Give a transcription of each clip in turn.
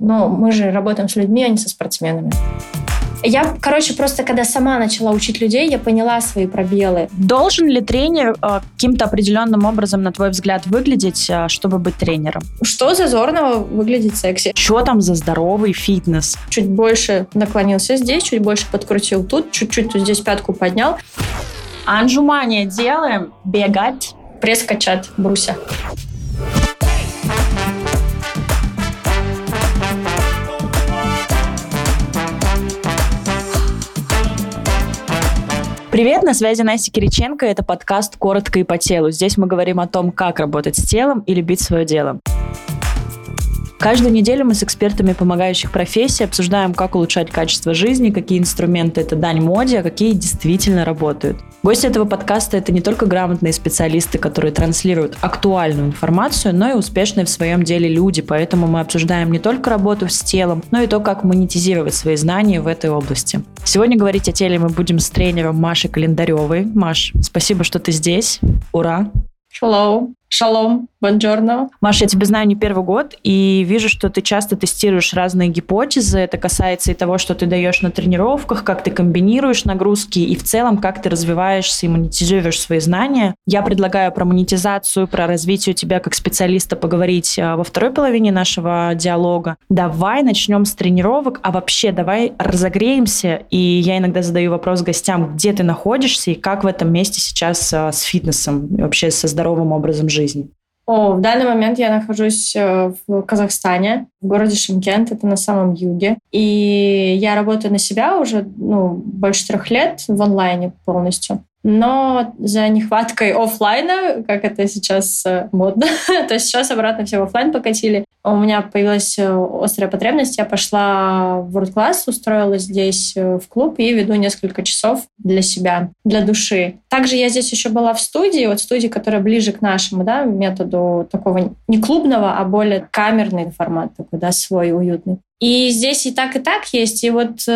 Но мы же работаем с людьми, а не со спортсменами. Я, короче, просто когда сама начала учить людей, я поняла свои пробелы. Должен ли тренер э, каким-то определенным образом, на твой взгляд, выглядеть, э, чтобы быть тренером? Что зазорного выглядеть секси? Что там за здоровый фитнес? Чуть больше наклонился здесь, чуть больше подкрутил тут, чуть-чуть тут здесь пятку поднял. Анжумания делаем, бегать. Пресс качать, бруся. Привет, на связи Настя Кириченко. Это подкаст «Коротко и по телу». Здесь мы говорим о том, как работать с телом и любить свое дело. Каждую неделю мы с экспертами помогающих профессий обсуждаем, как улучшать качество жизни, какие инструменты это дань моде, а какие действительно работают. Гости этого подкаста – это не только грамотные специалисты, которые транслируют актуальную информацию, но и успешные в своем деле люди, поэтому мы обсуждаем не только работу с телом, но и то, как монетизировать свои знания в этой области. Сегодня говорить о теле мы будем с тренером Машей Календаревой. Маш, спасибо, что ты здесь. Ура! Hello. Шалом, бонжорно. Маша, я тебя знаю не первый год, и вижу, что ты часто тестируешь разные гипотезы. Это касается и того, что ты даешь на тренировках, как ты комбинируешь нагрузки, и в целом, как ты развиваешься и монетизируешь свои знания. Я предлагаю про монетизацию, про развитие тебя как специалиста поговорить а, во второй половине нашего диалога. Давай начнем с тренировок, а вообще давай разогреемся, и я иногда задаю вопрос гостям, где ты находишься и как в этом месте сейчас а, с фитнесом, и вообще со здоровым образом жизни жизни? О, в данный момент я нахожусь э, в Казахстане, в городе Шимкент, это на самом юге. И я работаю на себя уже ну, больше трех лет в онлайне полностью. Но за нехваткой офлайна, как это сейчас э, модно, то есть сейчас обратно все в офлайн покатили. У меня появилась э, острая потребность, я пошла в World Class, устроилась здесь э, в клуб и веду несколько часов для себя, для души. Также я здесь еще была в студии, вот студии, которая ближе к нашему да, методу такого не клубного, а более камерный формат такой, да, свой, уютный. И здесь и так, и так есть. И вот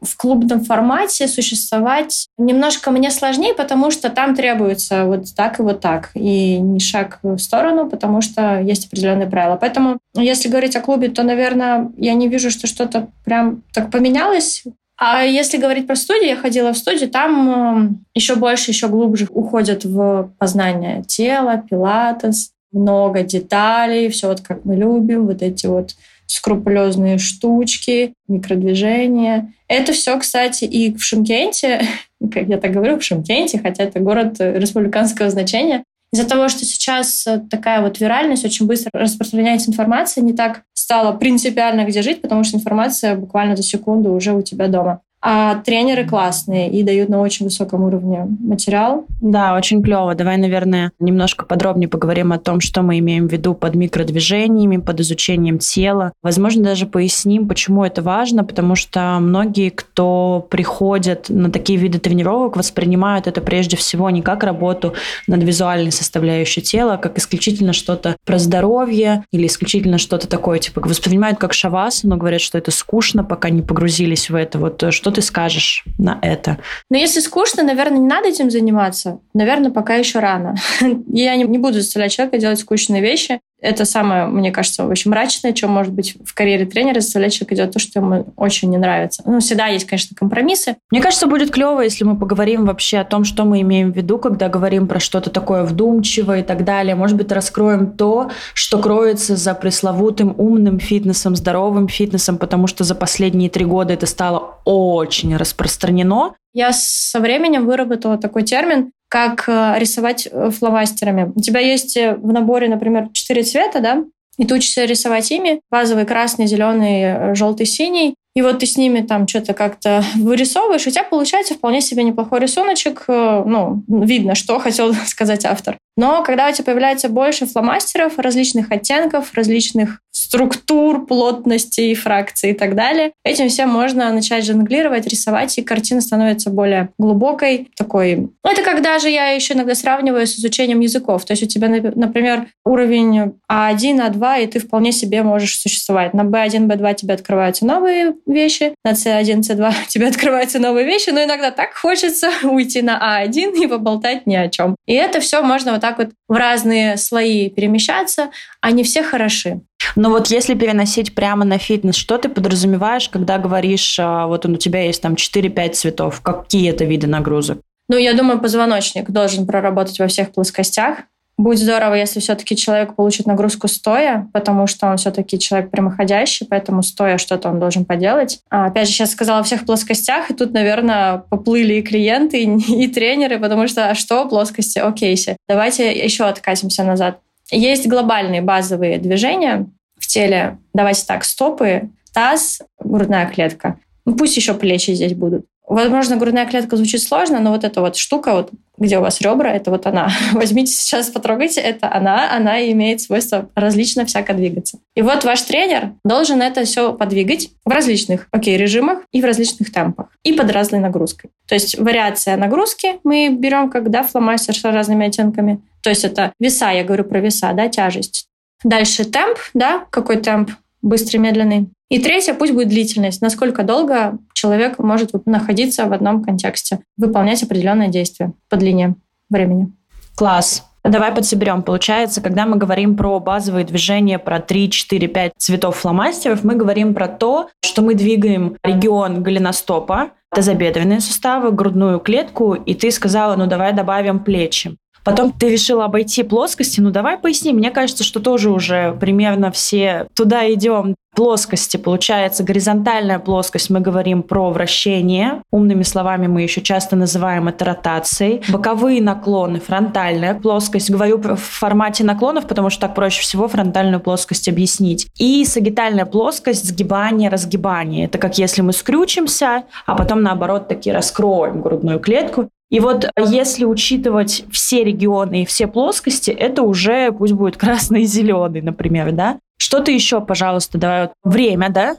в клубном формате существовать немножко мне сложнее, потому что там требуется вот так и вот так, и не шаг в сторону, потому что есть определенные правила. Поэтому, если говорить о клубе, то, наверное, я не вижу, что что-то прям так поменялось. А если говорить про студию, я ходила в студию, там э, еще больше, еще глубже уходят в познание тела, пилатес, много деталей, все вот как мы любим, вот эти вот скрупулезные штучки, микродвижения. Это все, кстати, и в Шимкенте, как я так говорю, в Шимкенте, хотя это город республиканского значения, из-за того, что сейчас такая вот виральность, очень быстро распространяется информация, не так стало принципиально где жить, потому что информация буквально за секунду уже у тебя дома. А тренеры классные и дают на очень высоком уровне материал. Да, очень клево. Давай, наверное, немножко подробнее поговорим о том, что мы имеем в виду под микродвижениями, под изучением тела. Возможно, даже поясним, почему это важно, потому что многие, кто приходят на такие виды тренировок, воспринимают это прежде всего не как работу над визуальной составляющей тела, а как исключительно что-то про здоровье или исключительно что-то такое, типа воспринимают как шавас, но говорят, что это скучно, пока не погрузились в это. Вот что что ты скажешь на это? Ну, если скучно, наверное, не надо этим заниматься. Наверное, пока еще рано. Я не буду заставлять человека делать скучные вещи. Это самое, мне кажется, очень мрачное, что может быть в карьере тренера, заставлять человека делать то, что ему очень не нравится. Ну, всегда есть, конечно, компромиссы. Мне кажется, будет клево, если мы поговорим вообще о том, что мы имеем в виду, когда говорим про что-то такое вдумчивое и так далее. Может быть, раскроем то, что кроется за пресловутым умным фитнесом, здоровым фитнесом, потому что за последние три года это стало очень распространено. Я со временем выработала такой термин как э, рисовать э, фломастерами. У тебя есть э, в наборе, например, четыре цвета, да, и ты учишься рисовать ими. Базовый красный, зеленый, желтый, синий. И вот ты с ними там что-то как-то вырисовываешь, у тебя получается вполне себе неплохой рисуночек. Ну, видно, что хотел сказать автор. Но когда у тебя появляется больше фломастеров различных оттенков, различных структур, плотностей, фракций и так далее, этим всем можно начать жонглировать, рисовать, и картина становится более глубокой, такой... Ну, это когда же я еще иногда сравниваю с изучением языков. То есть у тебя, например, уровень А1, А2, и ты вполне себе можешь существовать. На B1, B2 тебе открываются новые вещи, на C1, C2 тебе открываются новые вещи, но иногда так хочется уйти на А1 и поболтать ни о чем. И это все можно вот так вот в разные слои перемещаться, они все хороши. Но вот если переносить прямо на фитнес, что ты подразумеваешь, когда говоришь, а, вот у тебя есть там 4-5 цветов, какие это виды нагрузок? Ну, я думаю, позвоночник должен проработать во всех плоскостях. Будет здорово, если все-таки человек получит нагрузку стоя, потому что он все-таки человек прямоходящий, поэтому стоя что-то он должен поделать. А, опять же, сейчас сказала во всех плоскостях, и тут, наверное, поплыли и клиенты, и, и тренеры, потому что а что плоскости? Окейси. Давайте еще откатимся назад. Есть глобальные базовые движения в теле. Давайте так, стопы, таз, грудная клетка. Ну, пусть еще плечи здесь будут. Возможно, грудная клетка звучит сложно, но вот эта вот штука, вот, где у вас ребра, это вот она. Возьмите сейчас, потрогайте, это она. Она имеет свойство различно всяко двигаться. И вот ваш тренер должен это все подвигать в различных, окей, режимах и в различных темпах. И под разной нагрузкой. То есть вариация нагрузки мы берем, как да, фломастер с разными оттенками. То есть это веса, я говорю про веса, да, тяжесть. Дальше темп, да, какой темп, быстрый, медленный. И третье, пусть будет длительность. Насколько долго человек может находиться в одном контексте, выполнять определенное действие по длине времени. Класс. Давай подсоберем. Получается, когда мы говорим про базовые движения, про 3, 4, 5 цветов фломастеров, мы говорим про то, что мы двигаем регион голеностопа, тазобедренные суставы, грудную клетку, и ты сказала, ну давай добавим плечи. Потом ты решила обойти плоскости. Ну, давай поясни. Мне кажется, что тоже уже примерно все туда идем. Плоскости, получается, горизонтальная плоскость, мы говорим про вращение. Умными словами мы еще часто называем это ротацией. Боковые наклоны, фронтальная плоскость. Говорю в формате наклонов, потому что так проще всего фронтальную плоскость объяснить. И сагитальная плоскость, сгибание, разгибание. Это как если мы скрючимся, а потом наоборот таки раскроем грудную клетку. И вот э, если учитывать все регионы и все плоскости, это уже пусть будет красный и зеленый, например, да? Что-то еще, пожалуйста, давай вот время, да?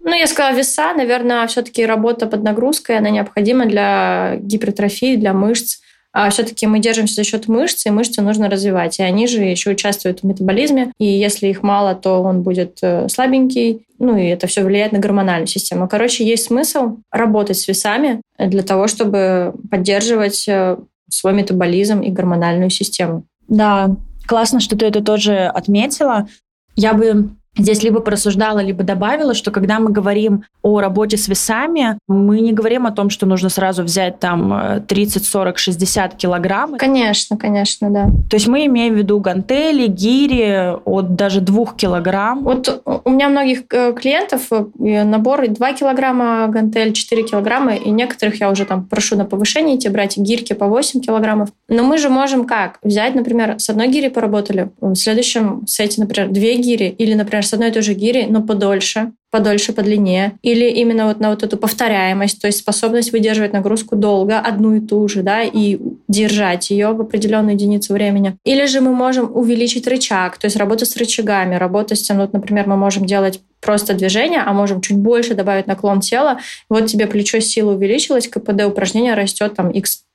Ну, я сказала веса, наверное, все-таки работа под нагрузкой, она необходима для гипертрофии, для мышц а все-таки мы держимся за счет мышц, и мышцы нужно развивать. И они же еще участвуют в метаболизме. И если их мало, то он будет э, слабенький. Ну и это все влияет на гормональную систему. Короче, есть смысл работать с весами для того, чтобы поддерживать э, свой метаболизм и гормональную систему. Да, классно, что ты это тоже отметила. Я бы Здесь либо порассуждала, либо добавила, что когда мы говорим о работе с весами, мы не говорим о том, что нужно сразу взять там 30, 40, 60 килограмм. Конечно, конечно, да. То есть мы имеем в виду гантели, гири от даже 2 килограмм. Вот у меня многих э, клиентов э, набор 2 килограмма гантель, 4 килограмма, и некоторых я уже там прошу на повышение идти брать гирьки по 8 килограммов. Но мы же можем как? Взять, например, с одной гири поработали, в следующем сете, например, две гири, или, например, с одной и той же гири, но подольше, подольше, подлиннее. Или именно вот на вот эту повторяемость, то есть способность выдерживать нагрузку долго, одну и ту же, да, и держать ее в определенную единицу времени. Или же мы можем увеличить рычаг, то есть работа с рычагами, работа с тем, вот, например, мы можем делать просто движение, а можем чуть больше добавить наклон тела. Вот тебе плечо силы увеличилось, КПД упражнения растет там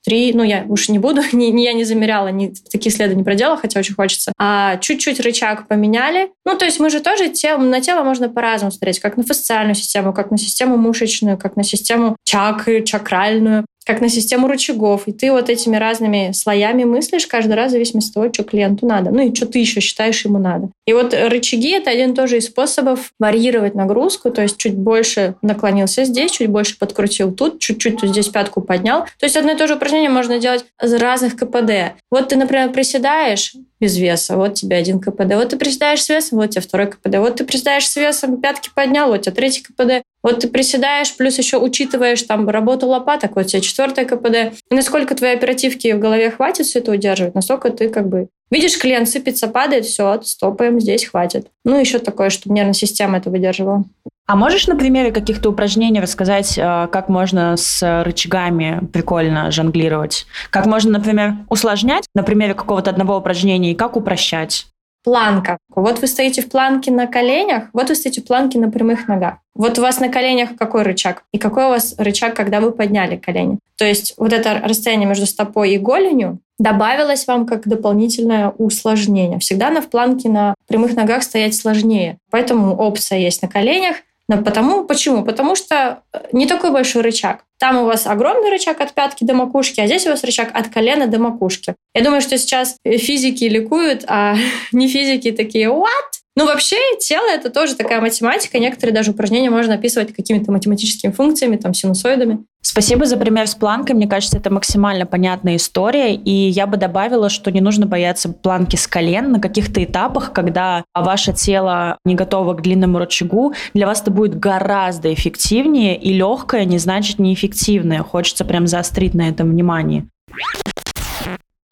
x3, ну я уж не буду, не, я не замеряла, не, такие следы не проделала, хотя очень хочется. А чуть-чуть рычаг поменяли. Ну, то есть мы же тоже тел, на тело можно по-разному смотреть, как на фасциальную систему, как на систему мышечную, как на систему чакры, чакральную как на систему рычагов. И ты вот этими разными слоями мыслишь каждый раз в зависимости от того, что клиенту надо. Ну и что ты еще считаешь ему надо. И вот рычаги — это один тоже из способов варьировать нагрузку, то есть чуть больше наклонился здесь, чуть больше подкрутил тут, чуть-чуть здесь пятку поднял. То есть одно и то же упражнение можно делать с разных КПД. Вот ты, например, приседаешь, без веса, вот тебе один КПД. Вот ты приседаешь с весом, вот тебе второй КПД. Вот ты приседаешь с весом, пятки поднял, вот тебе третий КПД. Вот ты приседаешь, плюс еще учитываешь там работу лопаток, вот тебе четвертое КПД. И насколько твоей оперативки в голове хватит все это удерживать, настолько ты как бы Видишь, клиент сыпется, падает, все, стопаем, здесь хватит. Ну, еще такое, чтобы нервная система это выдерживала. А можешь на примере каких-то упражнений рассказать, э, как можно с рычагами прикольно жонглировать? Как можно, например, усложнять на примере какого-то одного упражнения и как упрощать? Планка. Вот вы стоите в планке на коленях, вот вы стоите в планке на прямых ногах. Вот у вас на коленях какой рычаг? И какой у вас рычаг, когда вы подняли колени? То есть вот это расстояние между стопой и голенью добавилось вам как дополнительное усложнение. Всегда на в планке на прямых ногах стоять сложнее. Поэтому опция есть на коленях, Но потому, почему? Потому что э, не такой большой рычаг. Там у вас огромный рычаг от пятки до макушки, а здесь у вас рычаг от колена до макушки. Я думаю, что сейчас физики ликуют, а не физики такие «What?» Ну, вообще, тело — это тоже такая математика. Некоторые даже упражнения можно описывать какими-то математическими функциями, там, синусоидами. Спасибо за пример с планкой. Мне кажется, это максимально понятная история. И я бы добавила, что не нужно бояться планки с колен на каких-то этапах, когда ваше тело не готово к длинному рычагу. Для вас это будет гораздо эффективнее, и легкое не значит неэффективное. Хочется прям заострить на этом внимание.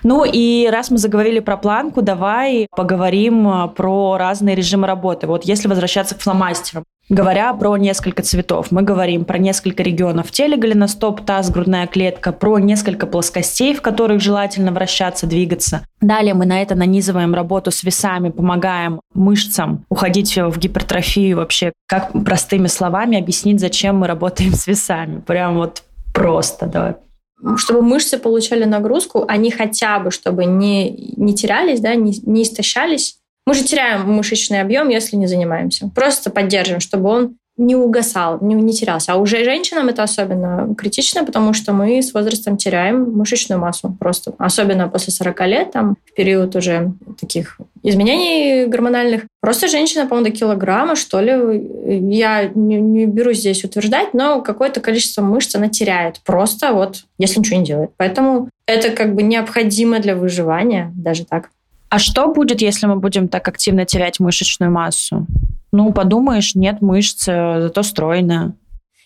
Ну и раз мы заговорили про планку, давай поговорим а, про разные режимы работы. Вот если возвращаться к фломастерам. Говоря про несколько цветов, мы говорим про несколько регионов тела, голеностоп, таз, грудная клетка, про несколько плоскостей, в которых желательно вращаться, двигаться. Далее мы на это нанизываем работу с весами, помогаем мышцам уходить в гипертрофию вообще. Как простыми словами объяснить, зачем мы работаем с весами? Прям вот просто, давай чтобы мышцы получали нагрузку, они хотя бы, чтобы не, не терялись, да, не, не истощались. Мы же теряем мышечный объем, если не занимаемся. Просто поддерживаем, чтобы он не угасал, не, не терялся. А уже женщинам это особенно критично, потому что мы с возрастом теряем мышечную массу просто. Особенно после 40 лет, там, в период уже таких изменений гормональных. Просто женщина, по-моему, до килограмма, что ли. Я не, не берусь здесь утверждать, но какое-то количество мышц она теряет. Просто вот, если ничего не делает. Поэтому это как бы необходимо для выживания, даже так. А что будет, если мы будем так активно терять мышечную массу? Ну, подумаешь, нет мышц, зато стройная.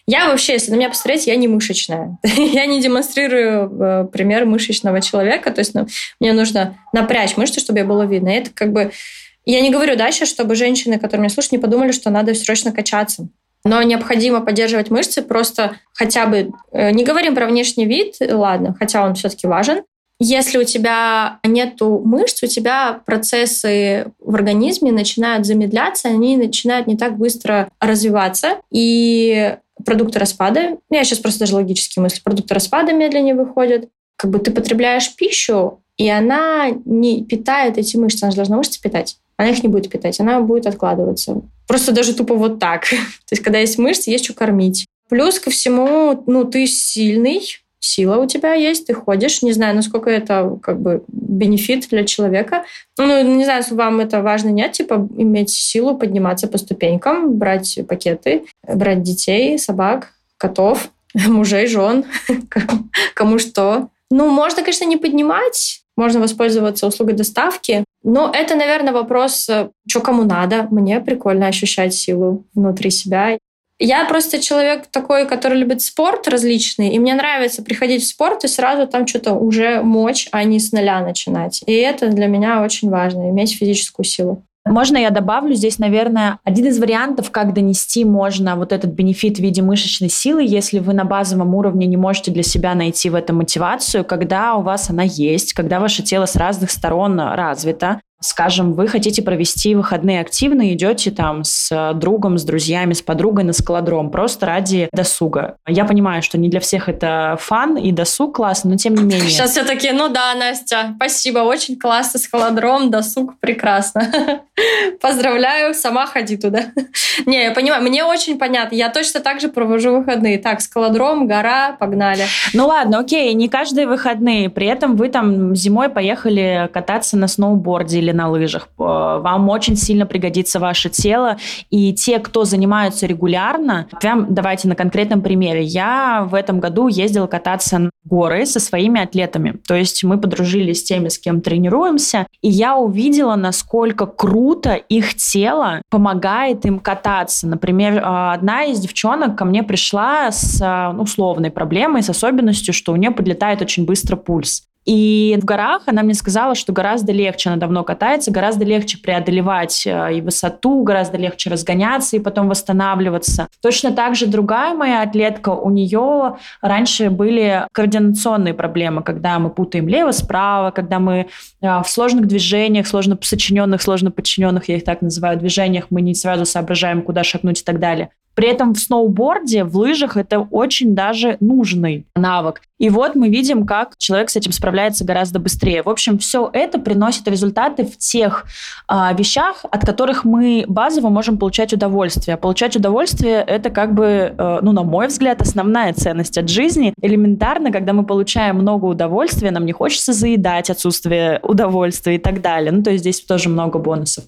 Я вообще, если на меня посмотреть, я не мышечная. я не демонстрирую э, пример мышечного человека. То есть ну, мне нужно напрячь мышцы, чтобы я было видно. И это как бы... Я не говорю дальше, чтобы женщины, которые меня слушают, не подумали, что надо срочно качаться. Но необходимо поддерживать мышцы, просто хотя бы... Э, не говорим про внешний вид, ладно, хотя он все-таки важен, если у тебя нет мышц, у тебя процессы в организме начинают замедляться, они начинают не так быстро развиваться, и продукты распада, я сейчас просто даже логически мыслю, продукты распада медленнее выходят. Как бы ты потребляешь пищу, и она не питает эти мышцы, она же должна мышцы питать. Она их не будет питать, она будет откладываться. Просто даже тупо вот так. То есть, когда есть мышцы, есть что кормить. Плюс ко всему, ну, ты сильный, сила у тебя есть, ты ходишь. Не знаю, насколько это как бы бенефит для человека. Ну, не знаю, вам это важно, нет, типа иметь силу подниматься по ступенькам, брать пакеты, брать детей, собак, котов, мужей, жен, кому что. Ну, можно, конечно, не поднимать, можно воспользоваться услугой доставки, но это, наверное, вопрос, э, что кому надо. Мне прикольно ощущать силу внутри себя. Я просто человек такой, который любит спорт различный, и мне нравится приходить в спорт и сразу там что-то уже мочь, а не с нуля начинать. И это для меня очень важно, иметь физическую силу. Можно я добавлю здесь, наверное, один из вариантов, как донести можно вот этот бенефит в виде мышечной силы, если вы на базовом уровне не можете для себя найти в этом мотивацию, когда у вас она есть, когда ваше тело с разных сторон развито, Скажем, вы хотите провести выходные активно, идете там с другом, с друзьями, с подругой на скалодром, просто ради досуга. Я понимаю, что не для всех это фан и досуг классно, но тем не менее. Сейчас все таки ну да, Настя, спасибо, очень классно, скалодром, досуг, прекрасно. Поздравляю, сама ходи туда. Не, я понимаю, мне очень понятно, я точно так же провожу выходные. Так, скалодром, гора, погнали. Ну ладно, окей, не каждые выходные, при этом вы там зимой поехали кататься на сноуборде или на лыжах. Э, вам очень сильно пригодится ваше тело. И те, кто занимаются регулярно, прям давайте на конкретном примере. Я в этом году ездила кататься в горы со своими атлетами. То есть мы подружились с теми, с кем тренируемся. И я увидела, насколько круто их тело помогает им кататься. Например, э, одна из девчонок ко мне пришла с э, условной проблемой, с особенностью, что у нее подлетает очень быстро пульс. И в горах она мне сказала, что гораздо легче, она давно катается, гораздо легче преодолевать э, и высоту, гораздо легче разгоняться и потом восстанавливаться. Точно так же другая моя атлетка, у нее раньше были координационные проблемы, когда мы путаем лево-справа, когда мы э, в сложных движениях, сложно сочиненных, сложно подчиненных, я их так называю, движениях, мы не сразу соображаем, куда шагнуть и так далее. При этом в сноуборде, в лыжах это очень даже нужный навык. И вот мы видим, как человек с этим справляется гораздо быстрее. В общем, все это приносит результаты в тех а, вещах, от которых мы базово можем получать удовольствие. Получать удовольствие – это как бы, э, ну, на мой взгляд, основная ценность от жизни. Элементарно, когда мы получаем много удовольствия, нам не хочется заедать отсутствие удовольствия и так далее. Ну, то есть здесь тоже много бонусов.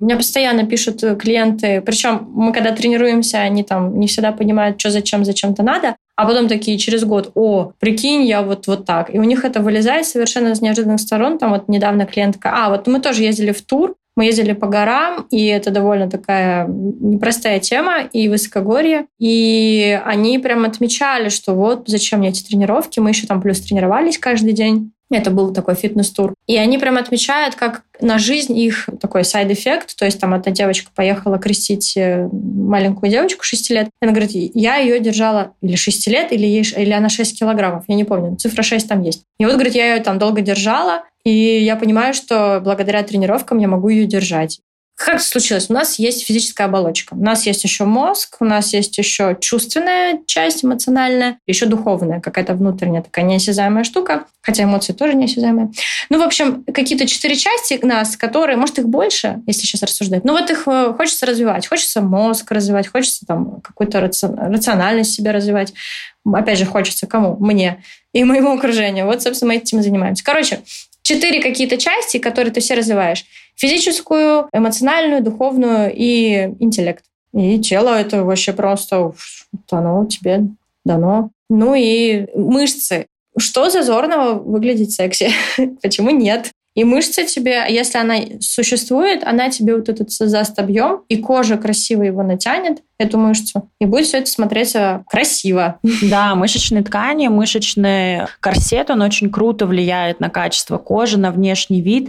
У меня постоянно пишут клиенты, причем мы когда тренируемся, они там не всегда понимают, что зачем, зачем-то надо, а потом такие через год, о, прикинь, я вот, вот так. И у них это вылезает совершенно с неожиданных сторон. Там вот недавно клиентка, а, вот мы тоже ездили в тур, мы ездили по горам, и это довольно такая непростая тема и высокогорье. И они прям отмечали, что вот зачем мне эти тренировки. Мы еще там плюс тренировались каждый день. Это был такой фитнес-тур. И они прям отмечают, как на жизнь их такой side effect. То есть там одна девочка поехала крестить э, маленькую девочку 6 лет. Она говорит, я ее держала или 6 лет, или, ей, или она 6 килограммов. Я не помню. Цифра 6 там есть. И вот, говорит, я ее там долго держала, и я понимаю, что благодаря тренировкам я могу ее держать. Как это случилось? У нас есть физическая оболочка. У нас есть еще мозг, у нас есть еще чувственная часть, эмоциональная, еще духовная, какая-то внутренняя такая неосязаемая штука, хотя эмоции тоже неосязаемые. Ну, в общем, какие-то четыре части нас, которые, может, их больше, если сейчас рассуждать, но вот их э, хочется развивать. Хочется мозг развивать, хочется там какую-то рациональность себя развивать. Опять же, хочется кому? Мне и моему окружению. Вот, собственно, мы этим и занимаемся. Короче, четыре какие-то части, которые ты все развиваешь. Физическую, эмоциональную, духовную и интеллект. И тело это вообще просто оно тебе дано. Ну и мышцы. Что зазорного выглядеть секси? Почему нет? И мышца тебе, если она существует, она тебе вот этот создаст объем, и кожа красиво его натянет, эту мышцу, и будет все это смотреться красиво. Да, мышечные ткани, мышечный корсет, он очень круто влияет на качество кожи, на внешний вид.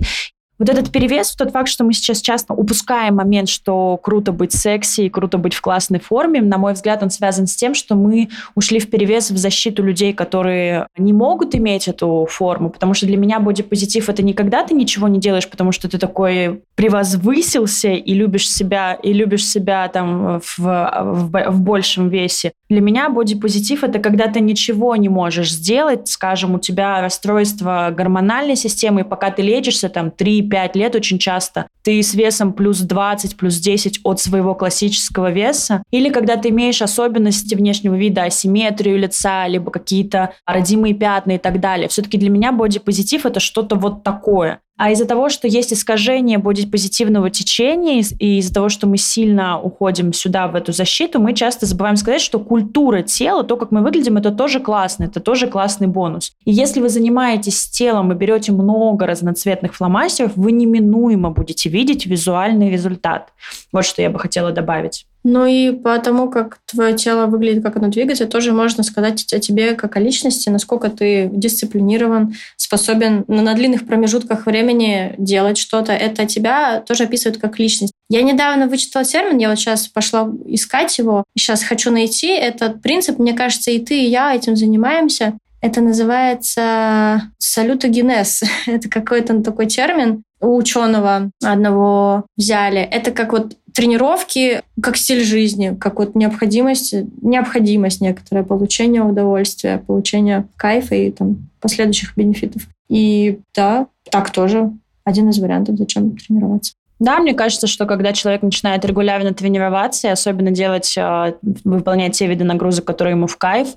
Вот этот перевес, тот факт, что мы сейчас часто упускаем момент, что круто быть секси и круто быть в классной форме, на мой взгляд, он связан с тем, что мы ушли в перевес в защиту людей, которые не могут иметь эту форму, потому что для меня бодипозитив — это не когда ты ничего не делаешь, потому что ты такой превозвысился и любишь себя, и любишь себя там в, в, в большем весе. Для меня бодипозитив — это когда ты ничего не можешь сделать, скажем, у тебя расстройство гормональной системы, и пока ты лечишься там 3 5 лет очень часто ты с весом плюс 20, плюс 10 от своего классического веса, или когда ты имеешь особенности внешнего вида, асимметрию лица, либо какие-то родимые пятна и так далее. Все-таки для меня бодипозитив — это что-то вот такое. А из-за того, что есть искажение бодипозитивного течения, и из-за того, что мы сильно уходим сюда, в эту защиту, мы часто забываем сказать, что культура тела, то, как мы выглядим, это тоже классно, это тоже классный бонус. И если вы занимаетесь телом и берете много разноцветных фломастеров, вы неминуемо будете видеть визуальный результат. Вот что я бы хотела добавить. Ну и по тому, как твое тело выглядит, как оно двигается, тоже можно сказать о тебе как о личности, насколько ты дисциплинирован, способен на длинных промежутках времени делать что-то. Это тебя тоже описывает как личность. Я недавно вычитала термин, я вот сейчас пошла искать его, сейчас хочу найти этот принцип. Мне кажется, и ты, и я этим занимаемся. Это называется салютогенез. Это какой-то такой термин у ученого одного взяли. Это как вот тренировки как стиль жизни, как вот необходимость, необходимость некоторое получение удовольствия, получение кайфа и там последующих бенефитов. И да, так тоже один из вариантов, зачем тренироваться. Да, мне кажется, что когда человек начинает регулярно тренироваться и особенно делать, а, выполнять те виды нагрузок, которые ему в кайф,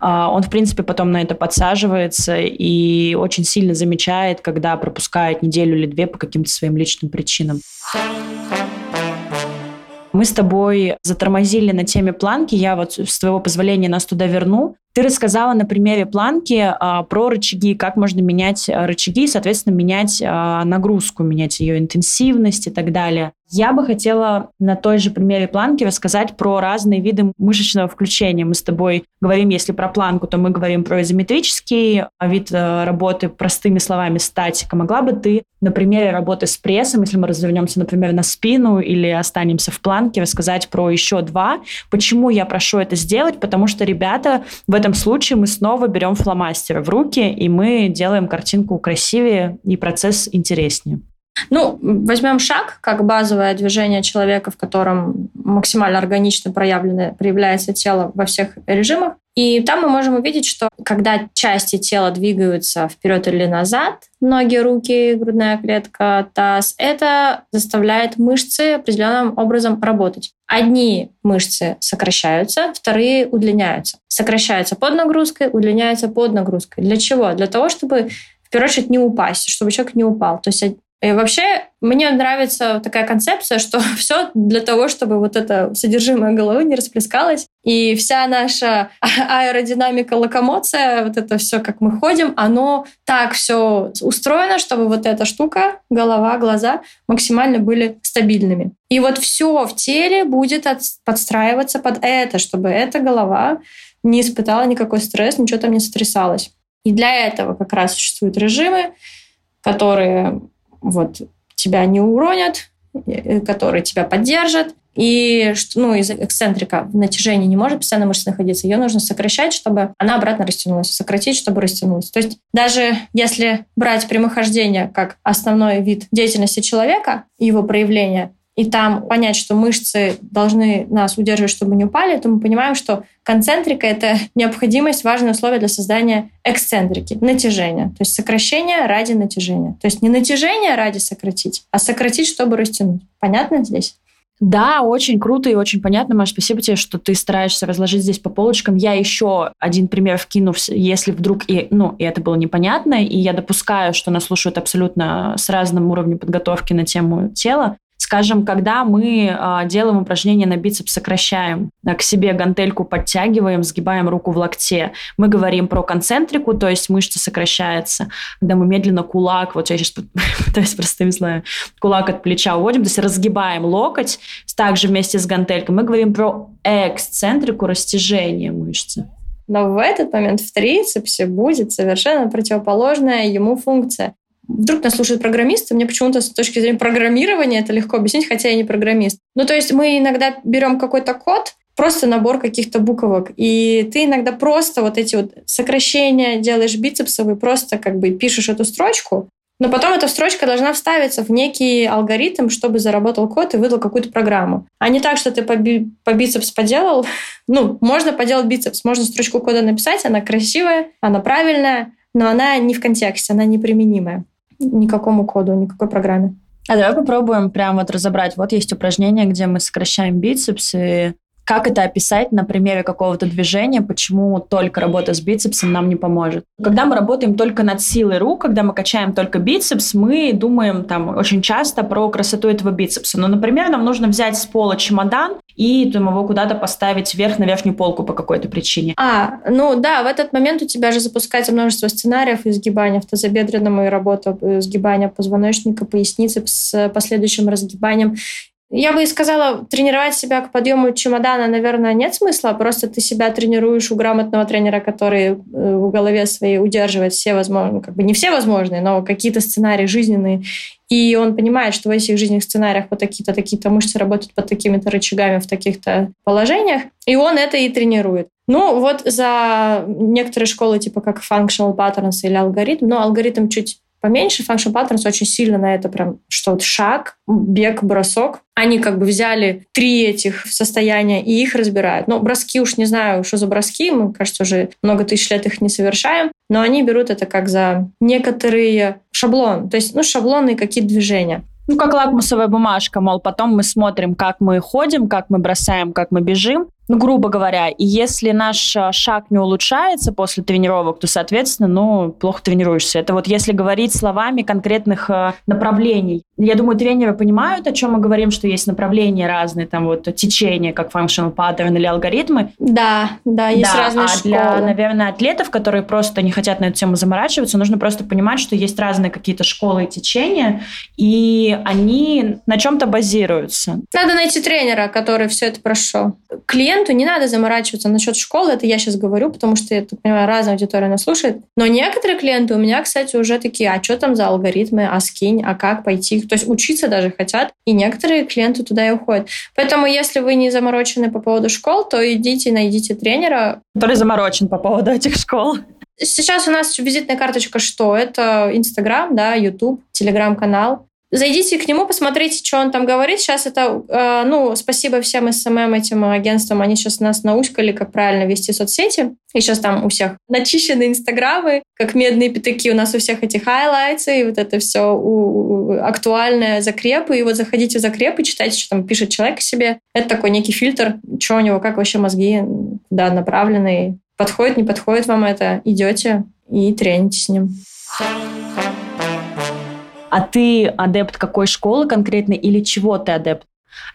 а, он, в принципе, потом на это подсаживается и очень сильно замечает, когда пропускает неделю или две по каким-то своим личным причинам. Мы с тобой затормозили на теме планки. Я вот с твоего позволения нас туда верну. Ты рассказала на примере планки а, про рычаги, как можно менять а, рычаги, соответственно, менять а, нагрузку, менять ее интенсивность и так далее. Я бы хотела на той же примере планки рассказать про разные виды мышечного включения. Мы с тобой говорим, если про планку, то мы говорим про изометрический вид э, работы, простыми словами, статика. Могла бы ты на примере работы с прессом, если мы развернемся, например, на спину или останемся в планке, рассказать про еще два. Почему я прошу это сделать? Потому что ребята в этом случае мы снова берем фломастер в руки, и мы делаем картинку красивее и процесс интереснее. Ну, возьмем шаг как базовое движение человека, в котором максимально органично проявлено, проявляется тело во всех режимах. И там мы можем увидеть, что когда части тела двигаются вперед или назад, ноги, руки, грудная клетка, таз, это заставляет мышцы определенным образом работать. Одни мышцы сокращаются, вторые удлиняются. Сокращаются под нагрузкой, удлиняются под нагрузкой. Для чего? Для того, чтобы в первую очередь не упасть, чтобы человек не упал. То есть и вообще, мне нравится такая концепция, что все для того, чтобы вот это содержимое головы не расплескалось. И вся наша аэродинамика, локомоция, вот это все, как мы ходим, оно так все устроено, чтобы вот эта штука, голова, глаза максимально были стабильными. И вот все в теле будет подстраиваться под это, чтобы эта голова не испытала никакой стресс, ничего там не сотрясалось. И для этого как раз существуют режимы, которые вот тебя не уронят, э, которые тебя поддержат. И ну, из эксцентрика в натяжении не может постоянно мышца находиться. Ее нужно сокращать, чтобы она обратно растянулась. Сократить, чтобы растянулась. То есть даже если брать прямохождение как основной вид деятельности человека, его проявления, и там понять, что мышцы должны нас удерживать, чтобы не упали, то мы понимаем, что концентрика — это необходимость, важное условие для создания эксцентрики, натяжения. То есть сокращение ради натяжения. То есть не натяжение ради сократить, а сократить, чтобы растянуть. Понятно здесь? Да, очень круто и очень понятно, Маш. Спасибо тебе, что ты стараешься разложить здесь по полочкам. Я еще один пример вкину, если вдруг и, ну, и это было непонятно, и я допускаю, что нас слушают абсолютно с разным уровнем подготовки на тему тела. Скажем, когда мы э, делаем упражнение на бицепс, сокращаем э, к себе гантельку, подтягиваем, сгибаем руку в локте, мы говорим про концентрику, то есть мышца сокращается. Когда мы медленно кулак, вот я сейчас пытаюсь простыми словами, кулак от плеча уводим, то есть разгибаем локоть, также вместе с гантелькой, мы говорим про эксцентрику, растяжение мышцы. Но в этот момент в трицепсе будет совершенно противоположная ему функция. Вдруг нас слушают программисты, мне почему-то с точки зрения программирования это легко объяснить, хотя я не программист. Ну, то есть мы иногда берем какой-то код, просто набор каких-то буквок, и ты иногда просто вот эти вот сокращения делаешь бицепсовые, просто как бы пишешь эту строчку, но потом эта строчка должна вставиться в некий алгоритм, чтобы заработал код и выдал какую-то программу. А не так, что ты по, би по бицепс поделал. Ну, можно поделать бицепс, можно строчку кода написать, она красивая, она правильная, но она не в контексте, она неприменимая никакому коду, никакой программе. А давай попробуем прямо вот разобрать. Вот есть упражнение, где мы сокращаем бицепс, и как это описать на примере какого-то движения, почему только работа с бицепсом нам не поможет? Когда мы работаем только над силой рук, когда мы качаем только бицепс, мы думаем там очень часто про красоту этого бицепса. Но, например, нам нужно взять с пола чемодан и там, его куда-то поставить вверх на верхнюю полку по какой-то причине. А, ну да, в этот момент у тебя же запускается множество сценариев изгибания в тазобедренном и работа э, сгибания позвоночника, поясницы с последующим разгибанием. Я бы сказала, тренировать себя к подъему чемодана, наверное, нет смысла. Просто ты себя тренируешь у грамотного тренера, который э, в голове своей удерживает все возможные, как бы не все возможные, но какие-то сценарии жизненные. И он понимает, что в этих жизненных сценариях вот такие-то такие-то мышцы работают под такими-то рычагами в таких-то положениях. И он это и тренирует. Ну, вот за некоторые школы, типа как Functional Patterns или алгоритм, но алгоритм чуть поменьше. Function Patterns очень сильно на это прям, что вот шаг, бег, бросок. Они как бы взяли три этих состояния и их разбирают. Ну, броски уж не знаю, что за броски, мы, кажется, уже много тысяч лет их не совершаем, но они берут это как за некоторые шаблон, то есть, ну, шаблонные какие-то движения. Ну, как лакмусовая бумажка, мол, потом мы смотрим, как мы ходим, как мы бросаем, как мы бежим, ну, грубо говоря, и если наш а, шаг не улучшается после тренировок, то, соответственно, ну, плохо тренируешься. Это вот если говорить словами конкретных э, направлений. Я думаю, тренеры понимают, о чем мы говорим, что есть направления разные, там вот течения, как functional pattern или алгоритмы. Да, да, есть да, разные а школы. для, наверное, атлетов, которые просто не хотят на эту тему заморачиваться, нужно просто понимать, что есть разные какие-то школы и течения, и они на чем-то базируются. Надо найти тренера, который все это прошел. Клиент клиенту не надо заморачиваться насчет школы, это я сейчас говорю, потому что, я так понимаю, разная аудитория нас слушает. Но некоторые клиенты у меня, кстати, уже такие, а что там за алгоритмы, а скинь, а как пойти? То есть учиться даже хотят, и некоторые клиенты туда и уходят. Поэтому, если вы не заморочены по поводу школ, то идите, найдите тренера. Который заморочен по поводу этих школ. Сейчас у нас визитная карточка что? Это Инстаграм, да, Ютуб, Телеграм-канал. Зайдите к нему, посмотрите, что он там говорит. Сейчас это, э, ну, спасибо всем SMM этим агентствам, они сейчас нас научкали, как правильно вести соцсети. И сейчас там у всех начищены инстаграмы, как медные пятаки. У нас у всех эти highlights ы, и вот это все у, у, актуальное, закрепы. И вот заходите в закрепы, читайте, что там пишет человек себе. Это такой некий фильтр, что у него, как вообще мозги, да, направлены. Подходит, не подходит вам это, идете и трените с ним. А ты адепт какой школы конкретно или чего ты адепт?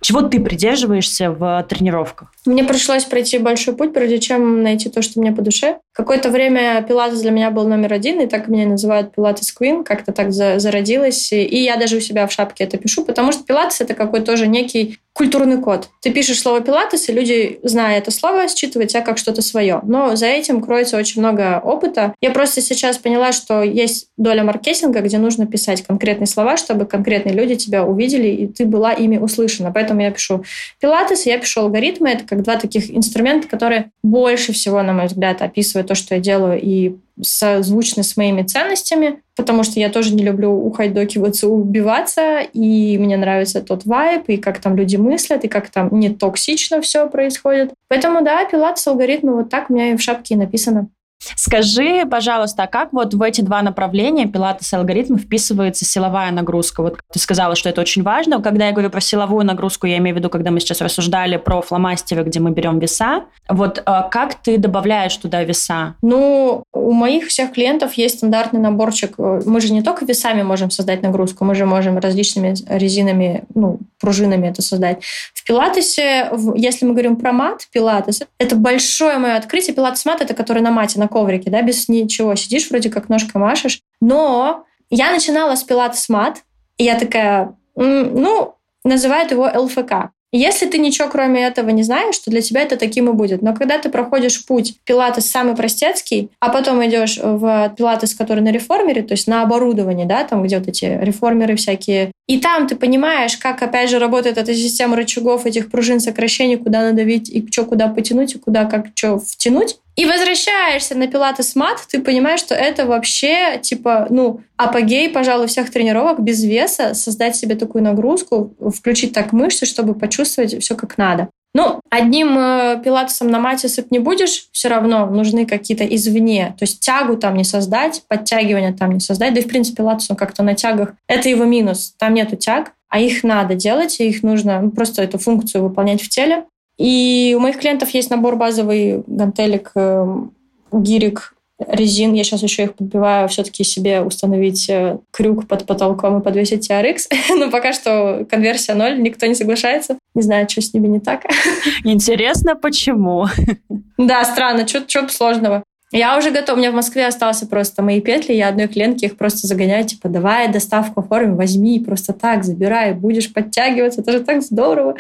Чего ты придерживаешься в тренировках? Мне пришлось пройти большой путь, прежде чем найти то, что мне по душе. Какое-то время пилатес для меня был номер один, и так меня называют пилатес Queen, как-то так зародилось. И я даже у себя в шапке это пишу, потому что пилатес — это какой-то тоже некий культурный код. Ты пишешь слово пилатес, и люди, зная это слово, считывают тебя как что-то свое. Но за этим кроется очень много опыта. Я просто сейчас поняла, что есть доля маркетинга, где нужно писать конкретные слова, чтобы конкретные люди тебя увидели, и ты была ими услышана. Поэтому я пишу пилатес, я пишу алгоритмы. Это как два таких инструмента, которые больше всего, на мой взгляд, описывают то, что я делаю, и созвучны с моими ценностями, потому что я тоже не люблю ухайдокиваться, убиваться, и мне нравится тот вайб, и как там люди мыслят, и как там не токсично все происходит. Поэтому, да, пилатес алгоритмы вот так у меня и в шапке и написано. Скажи, пожалуйста, а как вот в эти два направления пилатес и алгоритмы вписывается силовая нагрузка? Вот ты сказала, что это очень важно. Когда я говорю про силовую нагрузку, я имею в виду, когда мы сейчас рассуждали про фломастеры, где мы берем веса. Вот а как ты добавляешь туда веса? Ну, у моих всех клиентов есть стандартный наборчик. Мы же не только весами можем создать нагрузку, мы же можем различными резинами, ну, пружинами это создать. В пилатесе, если мы говорим про мат, пилатес, это большое мое открытие. Пилатес мат — это который на мате, на коврике, да, без ничего. Сидишь, вроде как ножкой машешь. Но я начинала с пилатес мат, и я такая, ну, называют его ЛФК. Если ты ничего кроме этого не знаешь, то для тебя это таким и будет. Но когда ты проходишь путь пилатес самый простецкий, а потом идешь в пилатес, который на реформере, то есть на оборудовании, да, там где вот эти реформеры всякие, и там ты понимаешь, как опять же работает эта система рычагов, этих пружин сокращений, куда надавить и что куда потянуть, и куда как что втянуть, и возвращаешься на пилатес мат, ты понимаешь, что это вообще, типа, ну, апогей, пожалуй, всех тренировок без веса, создать себе такую нагрузку, включить так мышцы, чтобы почувствовать все как надо. Ну, одним э, пилатесом на мате сыпь не будешь, все равно нужны какие-то извне. То есть тягу там не создать, подтягивания там не создать. Да и, в принципе, пилатес, как-то на тягах. Это его минус. Там нету тяг, а их надо делать, и их нужно ну, просто эту функцию выполнять в теле. И у моих клиентов есть набор базовый гантелик, эм, гирик, резин. Я сейчас еще их подбиваю все-таки себе установить э, крюк под потолком и подвесить TRX. Но пока что конверсия ноль, никто не соглашается. Не знаю, что с ними не так. Интересно, почему? Да, странно, что сложного. Я уже готова. У меня в Москве остался просто мои петли. Я одной клиентке их просто загоняю. Типа, давай доставку оформим, возьми, просто так забирай. Будешь подтягиваться. Это же так здорово.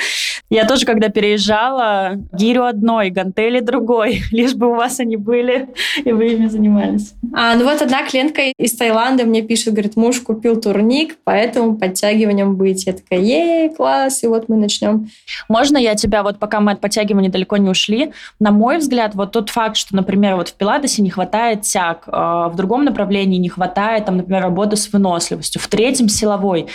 Я тоже, когда переезжала, гирю одной, гантели другой. Лишь бы у вас они были, и вы ими занимались. А, ну вот одна клиентка из Таиланда мне пишет, говорит, муж купил турник, поэтому подтягиванием быть. Я такая, ей, класс, и вот мы начнем. Можно я тебя, вот пока мы от подтягивания далеко не ушли, на мой взгляд, вот тот факт, что, например, вот в Пилатесе пиладесе не хватает тяг, а, в другом направлении не хватает, там, например, работы с выносливостью, в третьем силовой.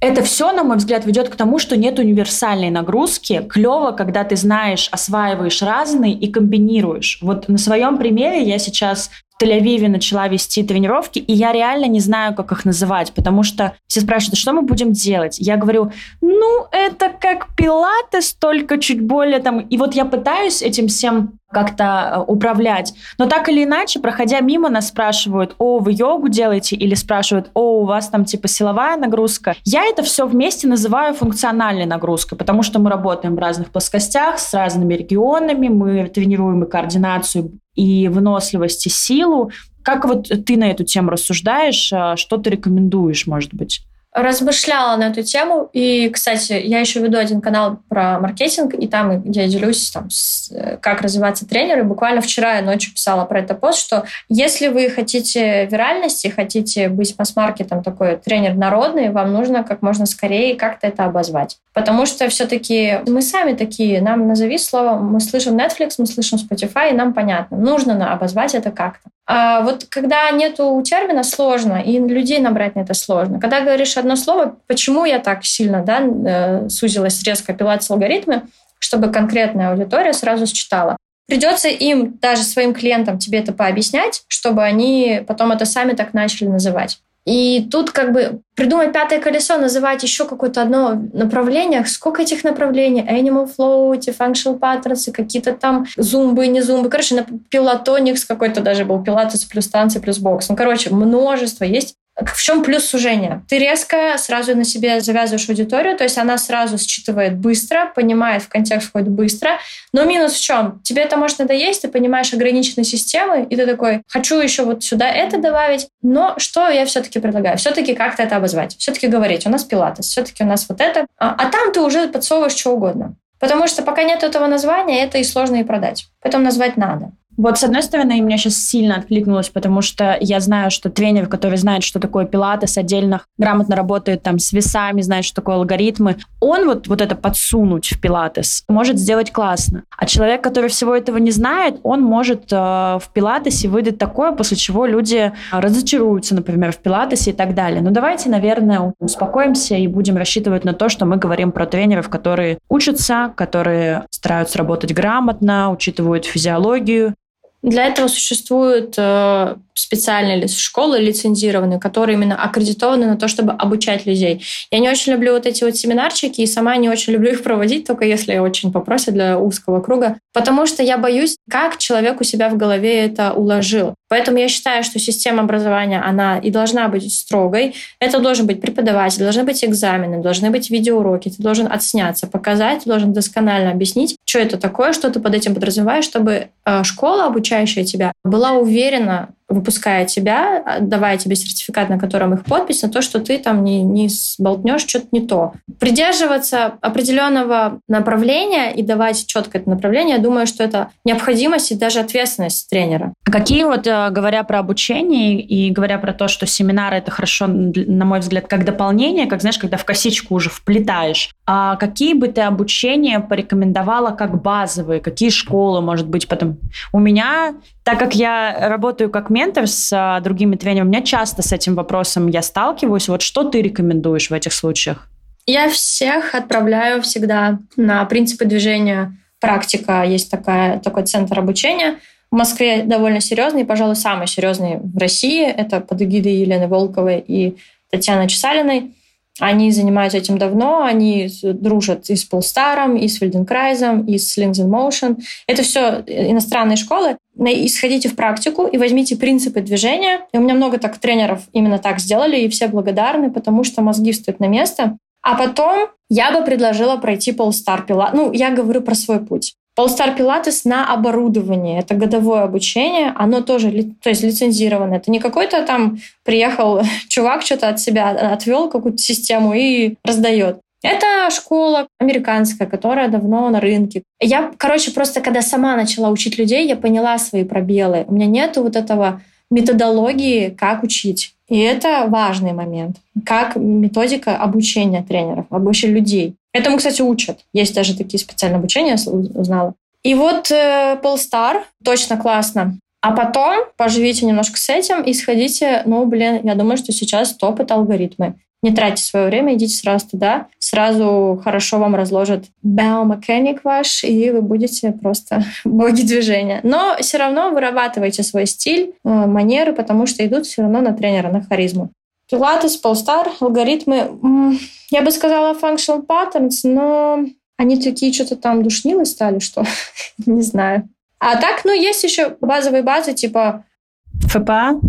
Это все, на мой взгляд, ведет к тому, что нет универсальной нагрузки. Клево, когда ты знаешь, осваиваешь разные и комбинируешь. Вот на своем примере я сейчас Тель-Авиве начала вести тренировки, и я реально не знаю, как их называть, потому что все спрашивают, что мы будем делать? Я говорю, ну, это как пилатес, только чуть более там... И вот я пытаюсь этим всем как-то э, управлять. Но так или иначе, проходя мимо, нас спрашивают, о, вы йогу делаете? Или спрашивают, о, у вас там типа силовая нагрузка. Я это все вместе называю функциональной нагрузкой, потому что мы работаем в разных плоскостях, с разными регионами, мы тренируем и координацию, и выносливость, и силу. Как вот ты на эту тему рассуждаешь? А что ты рекомендуешь, может быть? Размышляла на эту тему. И, кстати, я еще веду один канал про маркетинг, и там я делюсь, там, с, как развиваться тренеры. Буквально вчера я ночью писала про это пост, что если вы хотите виральности, хотите быть масс-маркетом такой тренер народный, вам нужно как можно скорее как-то это обозвать. Потому что все-таки мы сами такие, нам назови слово, мы слышим Netflix, мы слышим Spotify, и нам понятно, нужно обозвать это как-то. А вот когда нету термина, сложно, и людей набрать на это сложно. Когда говоришь одно слово, почему я так сильно да, э, сузилась резко пилатес алгоритмы, чтобы конкретная аудитория сразу считала. Придется им, даже своим клиентам, тебе это пообъяснять, чтобы они потом это сами так начали называть. И тут как бы придумать пятое колесо, называть еще какое-то одно направление. Сколько этих направлений? Animal flow, эти functional patterns, какие-то там зумбы, не зумбы. Короче, пилотоникс какой-то даже был, пилатес плюс танцы плюс бокс. Ну, короче, множество есть. В чем плюс сужения? Ты резко сразу на себе завязываешь аудиторию, то есть она сразу считывает быстро, понимает, в контекст входит быстро. Но минус в чем? Тебе это может надоесть, ты понимаешь ограниченные системы, и ты такой, хочу еще вот сюда это добавить, но что я все-таки предлагаю? Все-таки как-то это обозвать, все-таки говорить, у нас пилатес, все-таки у нас вот это, а, а там ты уже подсовываешь что угодно. Потому что пока нет этого названия, это и сложно и продать. Поэтому назвать надо. Вот, с одной стороны, меня сейчас сильно откликнулось, потому что я знаю, что тренер, который знает, что такое пилатес, отдельно грамотно работает там с весами, знает, что такое алгоритмы, он вот, вот это подсунуть в пилатес может сделать классно. А человек, который всего этого не знает, он может э, в пилатесе выдать такое, после чего люди разочаруются, например, в пилатесе и так далее. Но давайте, наверное, успокоимся и будем рассчитывать на то, что мы говорим про тренеров, которые учатся, которые стараются работать грамотно, учитывают физиологию, для этого существуют э, специальные школы лицензированные, которые именно аккредитованы на то, чтобы обучать людей. Я не очень люблю вот эти вот семинарчики, и сама не очень люблю их проводить, только если очень попросят для узкого круга, потому что я боюсь, как человек у себя в голове это уложил. Поэтому я считаю, что система образования, она и должна быть строгой. Это должен быть преподаватель, должны быть экзамены, должны быть видеоуроки, ты должен отсняться, показать, ты должен досконально объяснить, что это такое, что ты под этим подразумеваешь, чтобы э, школа, обучающая тебя, была уверена выпуская тебя, давая тебе сертификат, на котором их подпись, на то, что ты там не, не сболтнешь что-то не то. Придерживаться определенного направления и давать четко это направление, я думаю, что это необходимость и даже ответственность тренера. Какие вот, э, говоря про обучение и говоря про то, что семинары это хорошо, на мой взгляд, как дополнение, как, знаешь, когда в косичку уже вплетаешь, а какие бы ты обучения порекомендовала как базовые? Какие школы, может быть, потом? У меня, так как я работаю как ментор с а, другими тренерами, у меня часто с этим вопросом я сталкиваюсь. Вот что ты рекомендуешь в этих случаях? Я всех отправляю всегда на принципы движения. Практика есть такая, такой центр обучения. В Москве довольно серьезный, пожалуй, самый серьезный в России. Это под эгидой Елены Волковой и Татьяны Чесалиной. Они занимаются этим давно, они дружат и с Полстаром, и с Фельденкрайзом, и с Links in Motion. Это все иностранные школы. Исходите в практику и возьмите принципы движения. И у меня много так тренеров именно так сделали, и все благодарны, потому что мозги встают на место. А потом я бы предложила пройти Полстар Пила. Ну, я говорю про свой путь. Polestar Pilates на оборудовании. Это годовое обучение. Оно тоже то есть лицензировано. Это не какой-то там приехал чувак, что-то от себя отвел какую-то систему и раздает. Это школа американская, которая давно на рынке. Я, короче, просто когда сама начала учить людей, я поняла свои пробелы. У меня нету вот этого методологии, как учить. И это важный момент. Как методика обучения тренеров, обучения людей. Этому, кстати, учат. Есть даже такие специальные обучения, узнала. И вот э, Polestar точно классно. А потом поживите немножко с этим и сходите, ну, блин, я думаю, что сейчас топ это алгоритмы. Не тратьте свое время, идите сразу туда. Сразу хорошо вам разложат биомеханик ваш, и вы будете просто боги движения. Но все равно вырабатывайте свой стиль, э, манеры, потому что идут все равно на тренера, на харизму. Пилатес, Полстар, алгоритмы. Я бы сказала functional patterns, но они такие что-то там душнилы стали, что не знаю. А так, ну, есть еще базовые базы, типа... ФПА?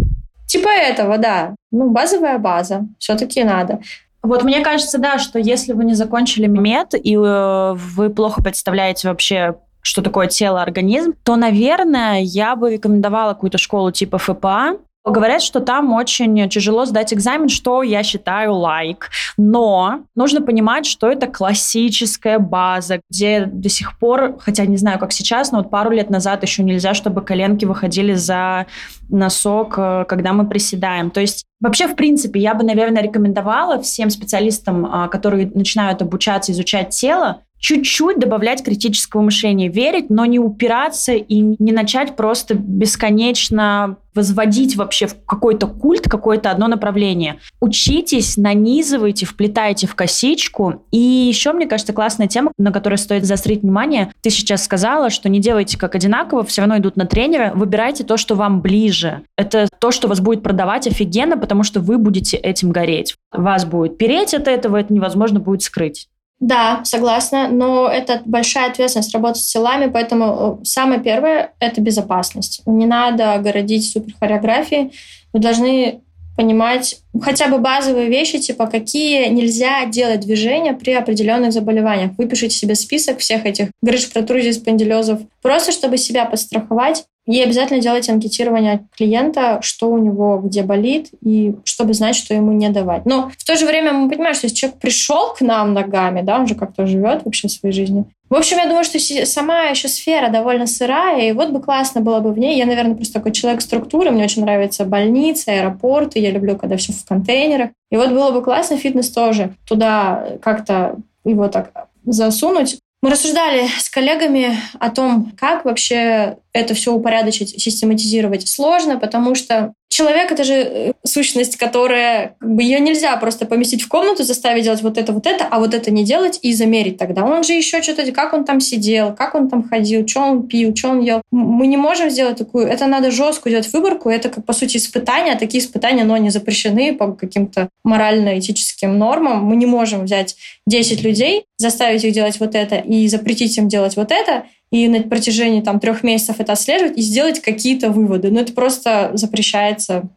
Типа этого, да. Ну, базовая база. Все-таки надо. Вот мне кажется, да, что если вы не закончили мед, и э, вы плохо представляете вообще, что такое тело, организм, то, наверное, я бы рекомендовала какую-то школу типа ФПА, Говорят, что там очень тяжело сдать экзамен, что я считаю лайк. Но нужно понимать, что это классическая база, где до сих пор, хотя не знаю, как сейчас, но вот пару лет назад еще нельзя, чтобы коленки выходили за носок, э, когда мы приседаем. То есть Вообще, в принципе, я бы, наверное, рекомендовала всем специалистам, а, которые начинают обучаться, изучать тело, чуть-чуть добавлять критического мышления, верить, но не упираться и не начать просто бесконечно возводить вообще в какой-то культ, какое-то одно направление. Учитесь, нанизывайте, вплетайте в косичку. И еще, мне кажется, классная тема, на которой стоит заострить внимание. Ты сейчас сказала, что не делайте как одинаково, все равно идут на тренера. Выбирайте то, что вам ближе. Это то, что вас будет продавать офигенно, потому что вы будете этим гореть. Вас будет переть от этого, это невозможно будет скрыть. Да, согласна, но это большая ответственность работать с телами, поэтому э, самое первое – это безопасность. Не надо городить супер хореографии, вы должны понимать хотя бы базовые вещи, типа какие нельзя делать движения при определенных заболеваниях. Выпишите себе список всех этих грыж, протрузий, спондилезов, просто чтобы себя подстраховать и обязательно делать анкетирование клиента, что у него где болит, и чтобы знать, что ему не давать. Но в то же время мы понимаем, что если человек пришел к нам ногами, да, он же как-то живет вообще в своей жизни. В общем, я думаю, что сама еще сфера довольно сырая, и вот бы классно было бы в ней. Я, наверное, просто такой человек структуры, мне очень нравятся больницы, аэропорты, я люблю, когда все в контейнерах. И вот было бы классно фитнес тоже туда как-то его так засунуть. Мы рассуждали с коллегами о том, как вообще это все упорядочить, систематизировать. Сложно, потому что человек — это же э, сущность, которая... Как бы ее нельзя просто поместить в комнату, заставить делать вот это, вот это, а вот это не делать и замерить тогда. Он же еще что-то... Как он там сидел, как он там ходил, что он пил, что он ел. Мы не можем сделать такую... Это надо жесткую делать выборку. Это, как, по сути, испытания. А такие испытания, но они запрещены по каким-то морально-этическим нормам. Мы не можем взять 10 людей, заставить их делать вот это и запретить им делать вот это, и на протяжении там трех месяцев это отслеживать и сделать какие-то выводы. Но это просто запрещается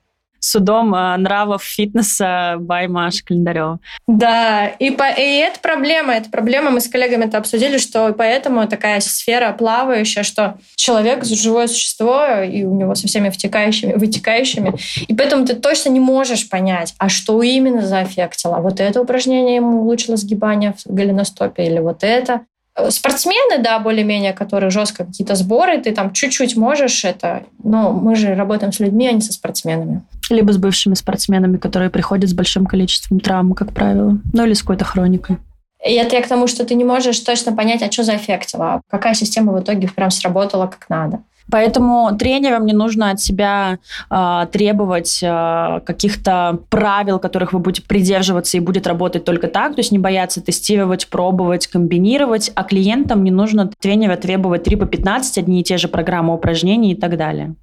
судом э, нравов фитнеса by Маша Календарева. Да, и, по, и это проблема, это проблема, мы с коллегами это обсудили, что поэтому такая сфера плавающая, что человек живое существо, и у него со всеми втекающими, вытекающими, и поэтому ты точно не можешь понять, а что именно заэффектило. Вот это упражнение ему улучшило сгибание в голеностопе, или вот это, спортсмены, да, более-менее, которые жестко какие-то сборы, ты там чуть-чуть можешь это, но мы же работаем с людьми, а не со спортсменами. Либо с бывшими спортсменами, которые приходят с большим количеством травм, как правило, ну или с какой-то хроникой. И это я к тому, что ты не можешь точно понять, а что заэффектило, какая система в итоге прям сработала как надо. Поэтому тренерам не нужно от себя э, требовать э, каких-то правил, которых вы будете придерживаться и будет работать только так, то есть не бояться тестировать, пробовать, комбинировать, а клиентам не нужно тренера требовать 3 по 15, одни и те же программы упражнений и так далее.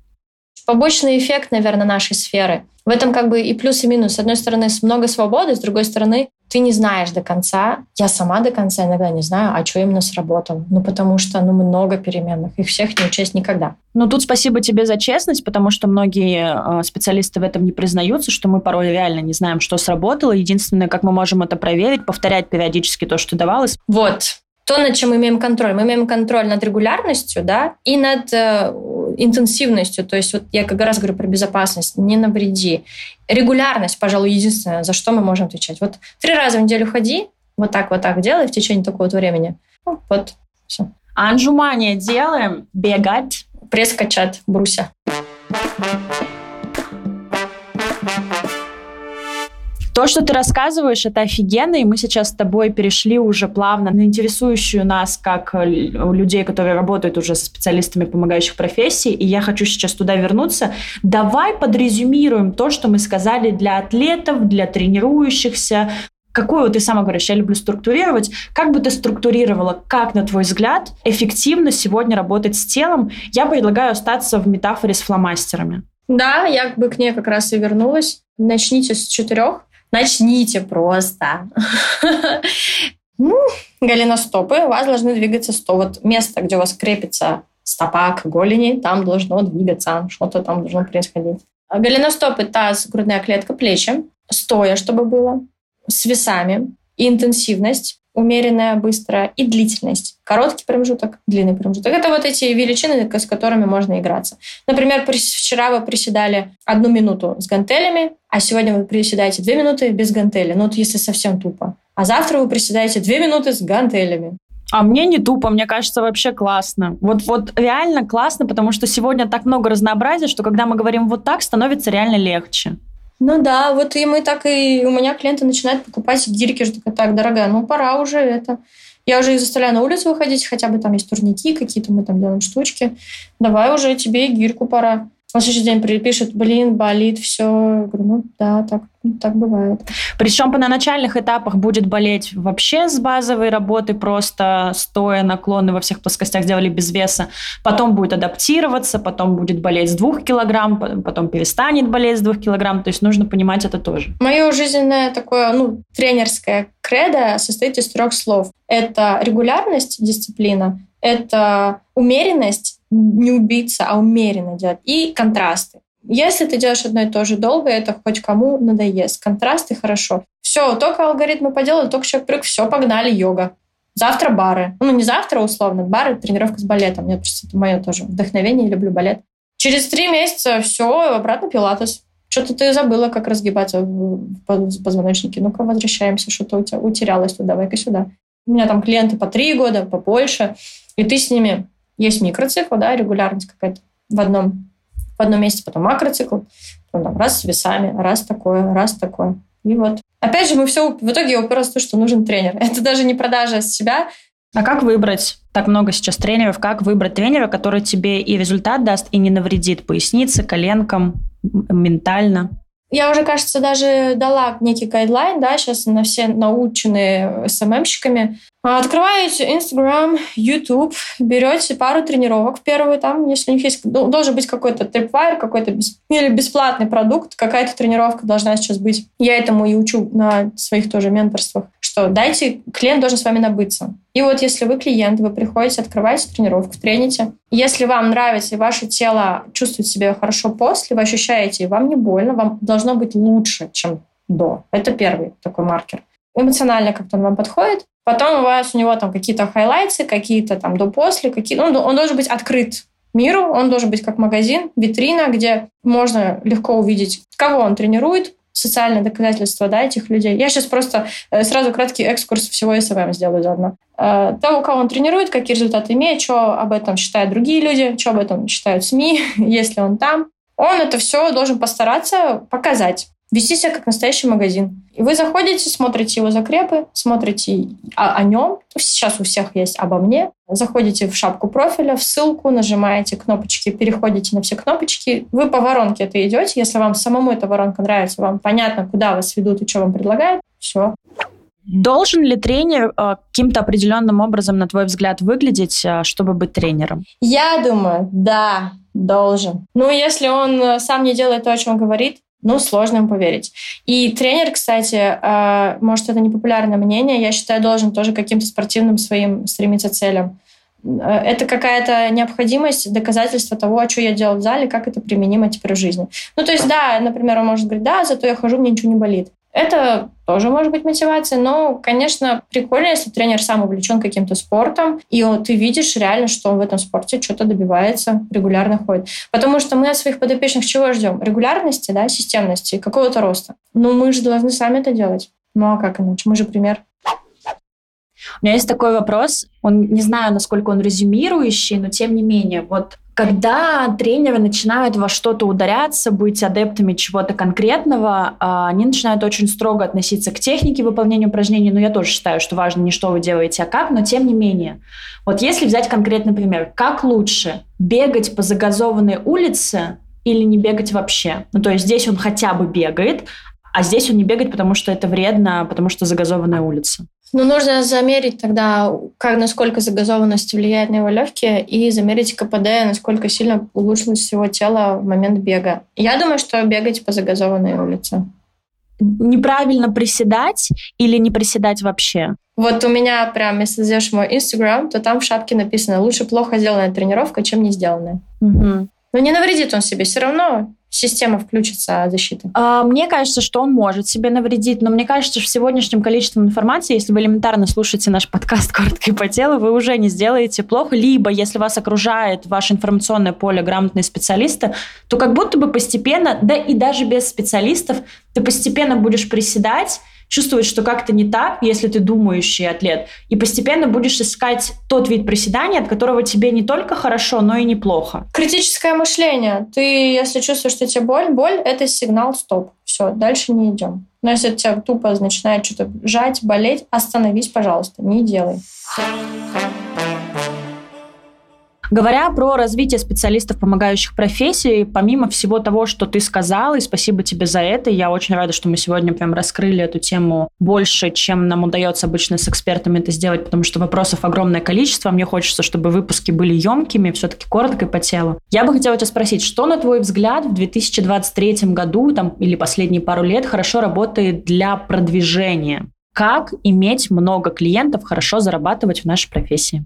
Побочный эффект, наверное, нашей сферы. В этом как бы и плюс, и минус. С одной стороны, много свободы, с другой стороны, ты не знаешь до конца. Я сама до конца иногда не знаю, а что именно сработало. Ну, потому что ну, много переменных. Их всех не учесть никогда. Ну, тут спасибо тебе за честность, потому что многие э, специалисты в этом не признаются, что мы порой реально не знаем, что сработало. Единственное, как мы можем это проверить, повторять периодически то, что давалось. Вот то, над чем мы имеем контроль. Мы имеем контроль над регулярностью, да, и над э, интенсивностью. То есть вот я как раз говорю про безопасность, не навреди. Регулярность, пожалуй, единственное, за что мы можем отвечать. Вот три раза в неделю ходи, вот так, вот так делай в течение такого времени. Ну, вот, все. А отжимания делаем, бегать. Пресс качать, бруся. То, что ты рассказываешь, это офигенно, и мы сейчас с тобой перешли уже плавно на интересующую нас, как э, людей, которые работают уже со специалистами помогающих профессий, и я хочу сейчас туда вернуться. Давай подрезюмируем то, что мы сказали для атлетов, для тренирующихся, Какую ты сама говоришь, я люблю структурировать. Как бы ты структурировала, как, на твой взгляд, эффективно сегодня работать с телом? Я предлагаю остаться в метафоре с фломастерами. Да, я бы к ней как раз и вернулась. Начните с четырех. Начните просто. Ну, голеностопы у вас должны двигаться 100. Вот место, где у вас крепится стопа к голени, там должно двигаться, что-то там должно происходить. Голеностопы, таз, грудная клетка, плечи. Стоя, чтобы было. С весами. И интенсивность умеренная, быстрая и длительность. Короткий промежуток, длинный промежуток. Это вот эти величины, с которыми можно играться. Например, вчера вы приседали одну минуту с гантелями, а сегодня вы приседаете две минуты без гантели. Ну, вот если совсем тупо. А завтра вы приседаете две минуты с гантелями. А мне не тупо, мне кажется, вообще классно. Вот, вот реально классно, потому что сегодня так много разнообразия, что когда мы говорим вот так, становится реально легче. Ну да, вот и мы так и... У меня клиенты начинают покупать гирьки, что так, дорогая, ну пора уже это Я уже их заставляю на улицу выходить, хотя бы там есть турники какие-то, мы там делаем штучки. Давай уже тебе и гирьку пора. В следующий день пишет, блин, болит, все. Я говорю, ну да, так, так бывает. Причем на начальных этапах будет болеть вообще с базовой работы, просто стоя, наклоны во всех плоскостях сделали без веса. Потом будет адаптироваться, потом будет болеть с двух килограмм, потом перестанет болеть с двух килограмм. То есть нужно понимать это тоже. Мое жизненное такое, ну, тренерское кредо состоит из трех слов. Это регулярность, дисциплина, это умеренность не убиться, а умеренно делать. И контрасты. Если ты делаешь одно и то же долго, это хоть кому надоест. Контрасты хорошо. Все, только алгоритмы поделали, только человек привык, все, погнали, йога. Завтра бары. Ну, не завтра, условно, бары, тренировка с балетом. Мне просто это мое тоже вдохновение, люблю балет. Через три месяца все, обратно пилатес. Что-то ты забыла, как разгибаться в позвоночнике. Ну-ка, возвращаемся, что-то у тебя утерялось тут, давай-ка сюда. У меня там клиенты по три года, побольше, и ты с ними есть микроцикл, да, регулярность какая-то в одном, в одном месте, потом макроцикл, потом там, раз с весами, раз такое, раз такое. И вот. Опять же, мы все в итоге уперлось в то, что нужен тренер. Это даже не продажа себя. А как выбрать? Так много сейчас тренеров. Как выбрать тренера, который тебе и результат даст, и не навредит пояснице, коленкам, ментально? Я уже, кажется, даже дала некий гайдлайн, да, сейчас на все наученные СММщиками. Открываете Instagram, YouTube, берете пару тренировок первую, там, если у них есть, должен быть какой-то трипвайр, какой-то бесп... или бесплатный продукт, какая-то тренировка должна сейчас быть. Я этому и учу на своих тоже менторствах что дайте, клиент должен с вами набыться. И вот если вы клиент, вы приходите, открываете тренировку, трените. Если вам нравится, и ваше тело чувствует себя хорошо после, вы ощущаете, и вам не больно, вам должно быть лучше, чем до. Это первый такой маркер. Эмоционально как-то он вам подходит. Потом у вас у него там какие-то хайлайты, какие-то там до-после, какие он, он должен быть открыт миру, он должен быть как магазин, витрина, где можно легко увидеть, кого он тренирует, социальное доказательство да, этих людей. Я сейчас просто э, сразу краткий экскурс всего СВМ сделаю заодно. Э, того, кого он тренирует, какие результаты имеет, что об этом считают другие люди, что об этом считают СМИ, если он там. Он это все должен постараться показать вести себя как настоящий магазин. И вы заходите, смотрите его закрепы, смотрите о, о нем. Сейчас у всех есть обо мне. Заходите в шапку профиля, в ссылку, нажимаете кнопочки, переходите на все кнопочки. Вы по воронке это идете. Если вам самому эта воронка нравится, вам понятно, куда вас ведут и что вам предлагают, все. Должен ли тренер э, каким-то определенным образом, на твой взгляд, выглядеть, э, чтобы быть тренером? Я думаю, да, должен. Ну, если он э, сам не делает то, о чем говорит, ну, сложно им поверить. И тренер, кстати, э, может, это непопулярное мнение, я считаю, должен тоже каким-то спортивным своим стремиться целям. Э, это какая-то необходимость, доказательство того, что я делал в зале, как это применимо теперь в жизни. Ну, то есть, да, например, он может говорить, да, зато я хожу, мне ничего не болит. Это тоже может быть мотивация, но, конечно, прикольно, если тренер сам увлечен каким-то спортом, и ты видишь реально, что он в этом спорте что-то добивается, регулярно ходит. Потому что мы от своих подопечных чего ждем? Регулярности, да, системности, какого-то роста. Но мы же должны сами это делать. Ну а как иначе? Мы же пример. У меня есть такой вопрос. Он не знаю, насколько он резюмирующий, но тем не менее, вот когда тренеры начинают во что-то ударяться, быть адептами чего-то конкретного, а, они начинают очень строго относиться к технике выполнения упражнений. Но я тоже считаю, что важно не что вы делаете, а как, но тем не менее. Вот если взять конкретный пример, как лучше бегать по загазованной улице или не бегать вообще? Ну, то есть здесь он хотя бы бегает, а здесь он не бегает, потому что это вредно, потому что загазованная улица. Ну, нужно замерить тогда, как, насколько загазованность влияет на его легкие, и замерить КПД, насколько сильно улучшилось его тело в момент бега. Я думаю, что бегать по загазованной улице. Неправильно приседать или не приседать вообще? Вот у меня прям, если зайдешь в мой Инстаграм, то там в шапке написано «Лучше плохо сделанная тренировка, чем не сделанная». Угу. Но не навредит он себе. Все равно система включится защиты? А, мне кажется, что он может себе навредить, но мне кажется, что в сегодняшнем количестве информации, если вы элементарно слушаете наш подкаст «Коротко и по телу», вы уже не сделаете плохо, либо если вас окружает ваше информационное поле грамотные специалисты, то как будто бы постепенно, да и даже без специалистов, ты постепенно будешь приседать, чувствовать, что как-то не так, если ты думающий атлет, и постепенно будешь искать тот вид приседания, от которого тебе не только хорошо, но и неплохо. Критическое мышление. Ты, если чувствуешь, что тебе боль, боль — это сигнал стоп. Все, дальше не идем. Но если тебя тупо начинает что-то жать, болеть, остановись, пожалуйста, не делай. Говоря про развитие специалистов, помогающих профессии, помимо всего того, что ты сказала, и спасибо тебе за это, я очень рада, что мы сегодня прям раскрыли эту тему больше, чем нам удается обычно с экспертами это сделать, потому что вопросов огромное количество. Мне хочется, чтобы выпуски были емкими, все-таки коротко и по телу. Я бы хотела тебя спросить, что, на твой взгляд, в 2023 году там, или последние пару лет хорошо работает для продвижения? Как иметь много клиентов, хорошо зарабатывать в нашей профессии?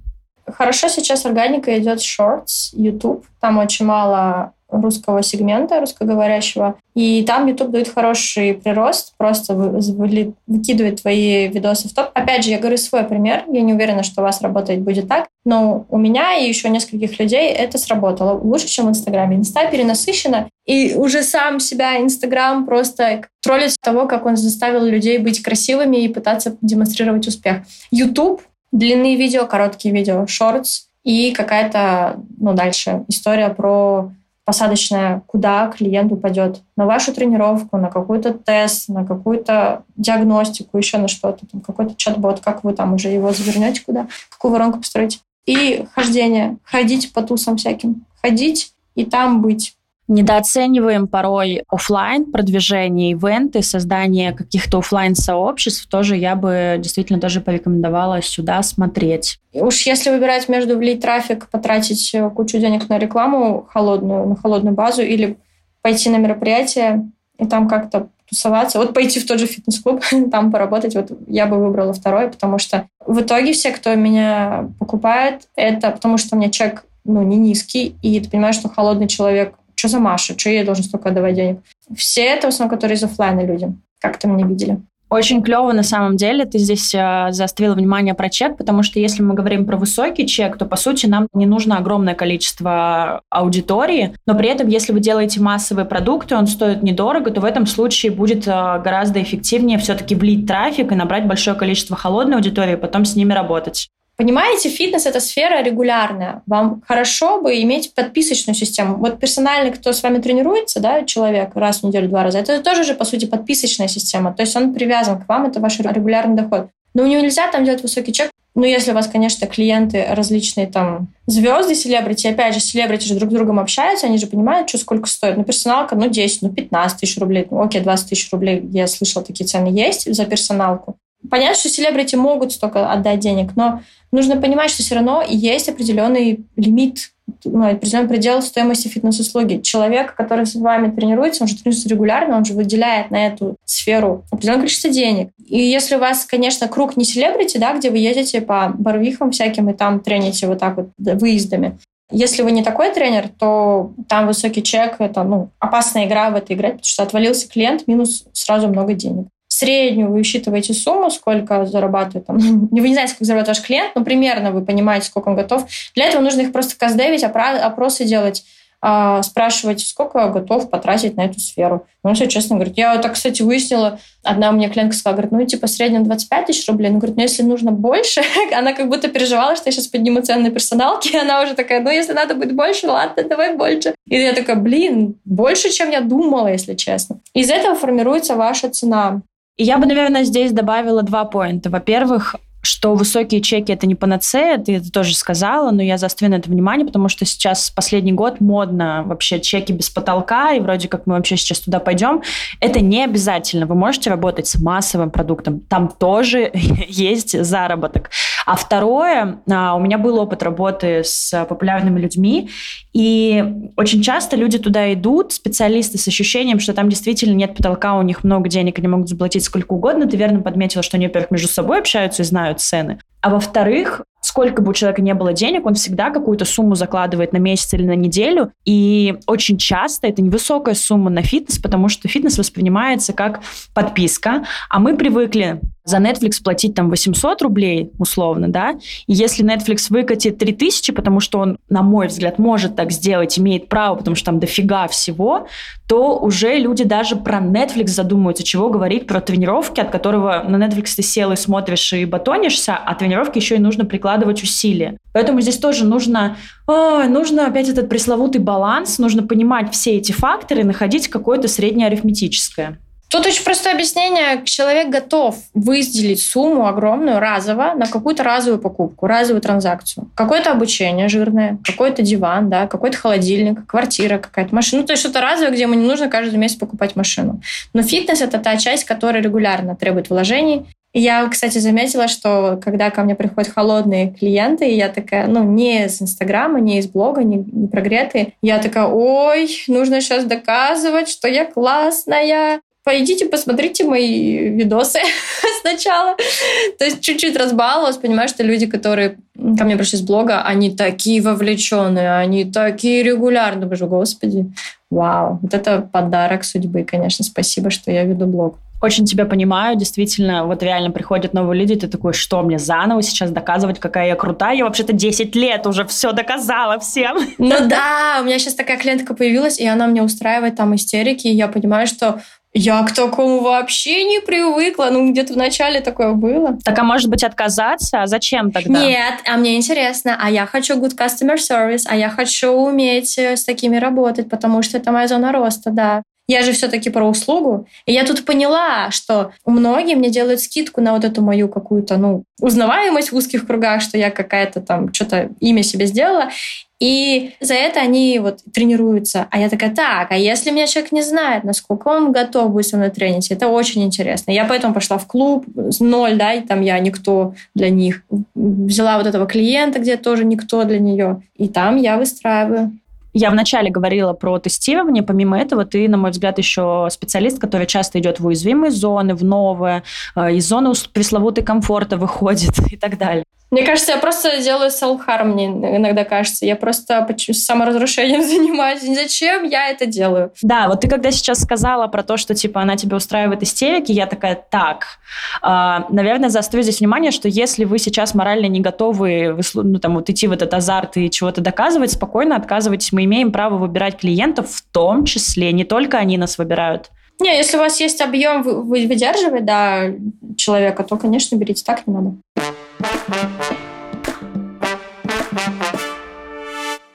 Хорошо сейчас органика идет Shorts, YouTube. Там очень мало русского сегмента, русскоговорящего. И там YouTube дает хороший прирост, просто выкидывает твои видосы в топ. Опять же, я говорю свой пример. Я не уверена, что у вас работает будет так. Но у меня и еще нескольких людей это сработало лучше, чем в Инстаграме. Инста перенасыщена, и уже сам себя Инстаграм просто троллит того, как он заставил людей быть красивыми и пытаться демонстрировать успех. YouTube длинные видео, короткие видео, шортс и какая-то, ну, дальше история про посадочная, куда клиент упадет. На вашу тренировку, на какой-то тест, на какую-то диагностику, еще на что-то, там, какой-то чат-бот, как вы там уже его завернете куда, какую воронку построить. И хождение. Ходить по тусам всяким. Ходить и там быть недооцениваем порой офлайн продвижение, ивенты, создание каких-то офлайн сообществ. Тоже я бы действительно тоже порекомендовала сюда смотреть. Уж если выбирать между влить трафик, потратить э, кучу денег на рекламу холодную, на холодную базу или пойти на мероприятие и там как-то тусоваться. Вот пойти в тот же фитнес-клуб, там поработать. Вот я бы выбрала второе, потому что в итоге все, кто меня покупает, это потому что у меня чек ну, не низкий, и ты понимаешь, что холодный человек что за Маша, что я должен столько отдавать денег. Все это в основном, которые из офлайна люди, как-то меня видели. Очень клево на самом деле. Ты здесь э, заострила внимание про чек, потому что если мы говорим про высокий чек, то по сути нам не нужно огромное количество аудитории, но при этом, если вы делаете массовые продукты, он стоит недорого, то в этом случае будет э, гораздо эффективнее все-таки влить трафик и набрать большое количество холодной аудитории, потом с ними работать. Понимаете, фитнес — это сфера регулярная. Вам хорошо бы иметь подписочную систему. Вот персональный, кто с вами тренируется, да, человек раз в неделю, два раза, это тоже же, по сути, подписочная система. То есть он привязан к вам, это ваш регулярный доход. Но у него нельзя там делать высокий чек. Ну, если у вас, конечно, клиенты различные там звезды, селебрити, опять же, селебрити же друг с другом общаются, они же понимают, что сколько стоит. Ну, персоналка, ну, 10, ну, 15 тысяч рублей. Ну, окей, 20 тысяч рублей, я слышала, такие цены есть за персоналку. Понятно, что селебрити могут столько отдать денег, но нужно понимать, что все равно есть определенный лимит, ну, определенный предел стоимости фитнес-услуги. Человек, который с вами тренируется, он же тренируется регулярно, он же выделяет на эту сферу определенное количество денег. И если у вас, конечно, круг не селебрити, да, где вы едете по барвихам всяким и там трените вот так вот выездами, если вы не такой тренер, то там высокий чек, это ну, опасная игра в этой игре, потому что отвалился клиент, минус сразу много денег среднюю вы учитываете сумму, сколько зарабатывает там. Вы не знаете, сколько зарабатывает ваш клиент, но примерно вы понимаете, сколько он готов. Для этого нужно их просто каздевить, опросы делать, а, спрашивать, сколько готов потратить на эту сферу. Ну, все честно говорит. Я так, кстати, выяснила, одна у меня клиентка сказала, говорит, ну, типа, в среднем 25 тысяч рублей. Ну, говорит, ну, если нужно больше, она как будто переживала, что я сейчас подниму цены на персоналки, она уже такая, ну, если надо будет больше, ладно, давай больше. И я такая, блин, больше, чем я думала, если честно. Из этого формируется ваша цена. И я бы, наверное, здесь добавила два поинта. Во-первых, что высокие чеки это не панацея, ты это тоже сказала, но я заострю на это внимание, потому что сейчас последний год модно вообще чеки без потолка, и вроде как мы вообще сейчас туда пойдем. Это не обязательно. Вы можете работать с массовым продуктом. Там тоже есть заработок. А второе, а, у меня был опыт работы с популярными людьми, и очень часто люди туда идут, специалисты с ощущением, что там действительно нет потолка, у них много денег, они могут заплатить сколько угодно. Ты верно подметила, что они, во-первых, между собой общаются и знают цены. А во-вторых, сколько бы у человека не было денег, он всегда какую-то сумму закладывает на месяц или на неделю. И очень часто это невысокая сумма на фитнес, потому что фитнес воспринимается как подписка, а мы привыкли за Netflix платить там 800 рублей, условно, да, и если Netflix выкатит 3000, потому что он, на мой взгляд, может так сделать, имеет право, потому что там дофига всего, то уже люди даже про Netflix задумываются, чего говорить про тренировки, от которого на Netflix ты сел и смотришь и батонишься, а тренировки еще и нужно прикладывать усилия. Поэтому здесь тоже нужно, о, нужно опять этот пресловутый баланс, нужно понимать все эти факторы, находить какое-то среднее арифметическое. Тут очень простое объяснение. Человек готов выделить сумму огромную разово на какую-то разовую покупку, разовую транзакцию. Какое-то обучение жирное, какой-то диван, да, какой-то холодильник, квартира какая-то, машина. Ну, то есть что-то разовое, где ему не нужно каждый месяц покупать машину. Но фитнес — это та часть, которая регулярно требует вложений, я, кстати, заметила, что когда ко мне приходят холодные клиенты, я такая, ну, не из Инстаграма, не из блога, не, не прогретые, я такая, ой, нужно сейчас доказывать, что я классная, пойдите посмотрите мои видосы сначала. То есть чуть-чуть разбаловалась, понимаю, что люди, которые ко мне пришли с блога, они такие вовлеченные, они такие регулярные. Боже, господи, вау. Вот это подарок судьбы, конечно. Спасибо, что я веду блог. Очень тебя понимаю, действительно, вот реально приходят новые люди, ты такой, что мне заново сейчас доказывать, какая я крутая? Я вообще-то 10 лет уже все доказала всем. Ну да, у меня сейчас такая клиентка появилась, и она мне устраивает там истерики, и я понимаю, что я к такому вообще не привыкла. Ну, где-то в начале такое было. Так, а может быть, отказаться? А зачем тогда? Нет, а мне интересно. А я хочу good customer service, а я хочу уметь э, с такими работать, потому что это моя зона роста, да. Я же все-таки про услугу. И я тут поняла, что многие мне делают скидку на вот эту мою какую-то, ну, узнаваемость в узких кругах, что я какая-то там что-то имя себе сделала. И за это они вот тренируются. А я такая, так, а если меня человек не знает, насколько он готов будет со мной тренить, это очень интересно. Я поэтому пошла в клуб, ноль, да, и там я никто для них. Взяла вот этого клиента, где тоже никто для нее. И там я выстраиваю. Я вначале говорила про тестирование. Помимо этого, ты, на мой взгляд, еще специалист, который часто идет в уязвимые зоны, в новые, э, из зоны пресловутой комфорта выходит и так далее. Мне кажется, я просто делаю self-harm, мне иногда кажется. Я просто саморазрушением занимаюсь. Зачем я это делаю? Да, вот ты когда сейчас сказала про то, что, типа, она тебе устраивает истерики, я такая, так, э, наверное, заострю здесь внимание, что если вы сейчас морально не готовы ну, там, вот идти в этот азарт и чего-то доказывать, спокойно отказывайтесь. Мы имеем право выбирать клиентов в том числе, не только они нас выбирают. Не, если у вас есть объем выдерживать, да, человека, то, конечно, берите так, не надо.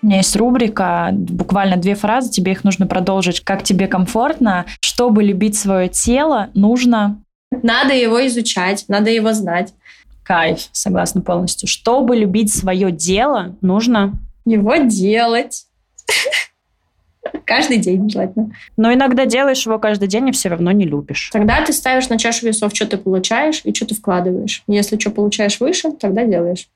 У меня есть рубрика, буквально две фразы, тебе их нужно продолжить. Как тебе комфортно? Чтобы любить свое тело, нужно... Надо его изучать, надо его знать. Кайф, согласна полностью. Чтобы любить свое дело, нужно... Его делать. Каждый день желательно. Но иногда делаешь его каждый день и все равно не любишь. Тогда ты ставишь на чашу весов, что ты получаешь и что ты вкладываешь. Если что получаешь выше, тогда делаешь.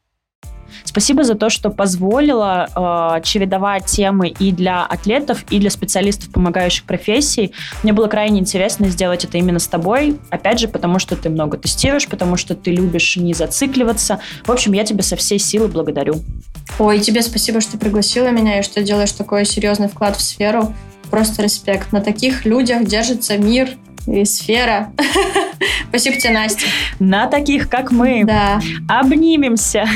Спасибо за то, что позволила э, чередовать темы и для атлетов, и для специалистов, помогающих профессий. Мне было крайне интересно сделать это именно с тобой. Опять же, потому что ты много тестируешь, потому что ты любишь не зацикливаться. В общем, я тебя со всей силы благодарю. Ой, тебе спасибо, что пригласила меня и что делаешь такой серьезный вклад в сферу. Просто респект. На таких людях держится мир и сфера. Спасибо тебе, Настя. На таких, как мы. Да. Обнимемся.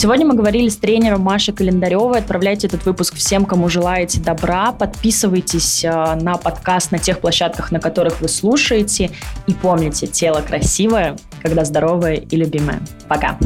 Сегодня мы говорили с тренером Машей Календаревой. Отправляйте этот выпуск всем, кому желаете добра. Подписывайтесь э, на подкаст на тех площадках, на которых вы слушаете. И помните, тело красивое, когда здоровое и любимое. Пока.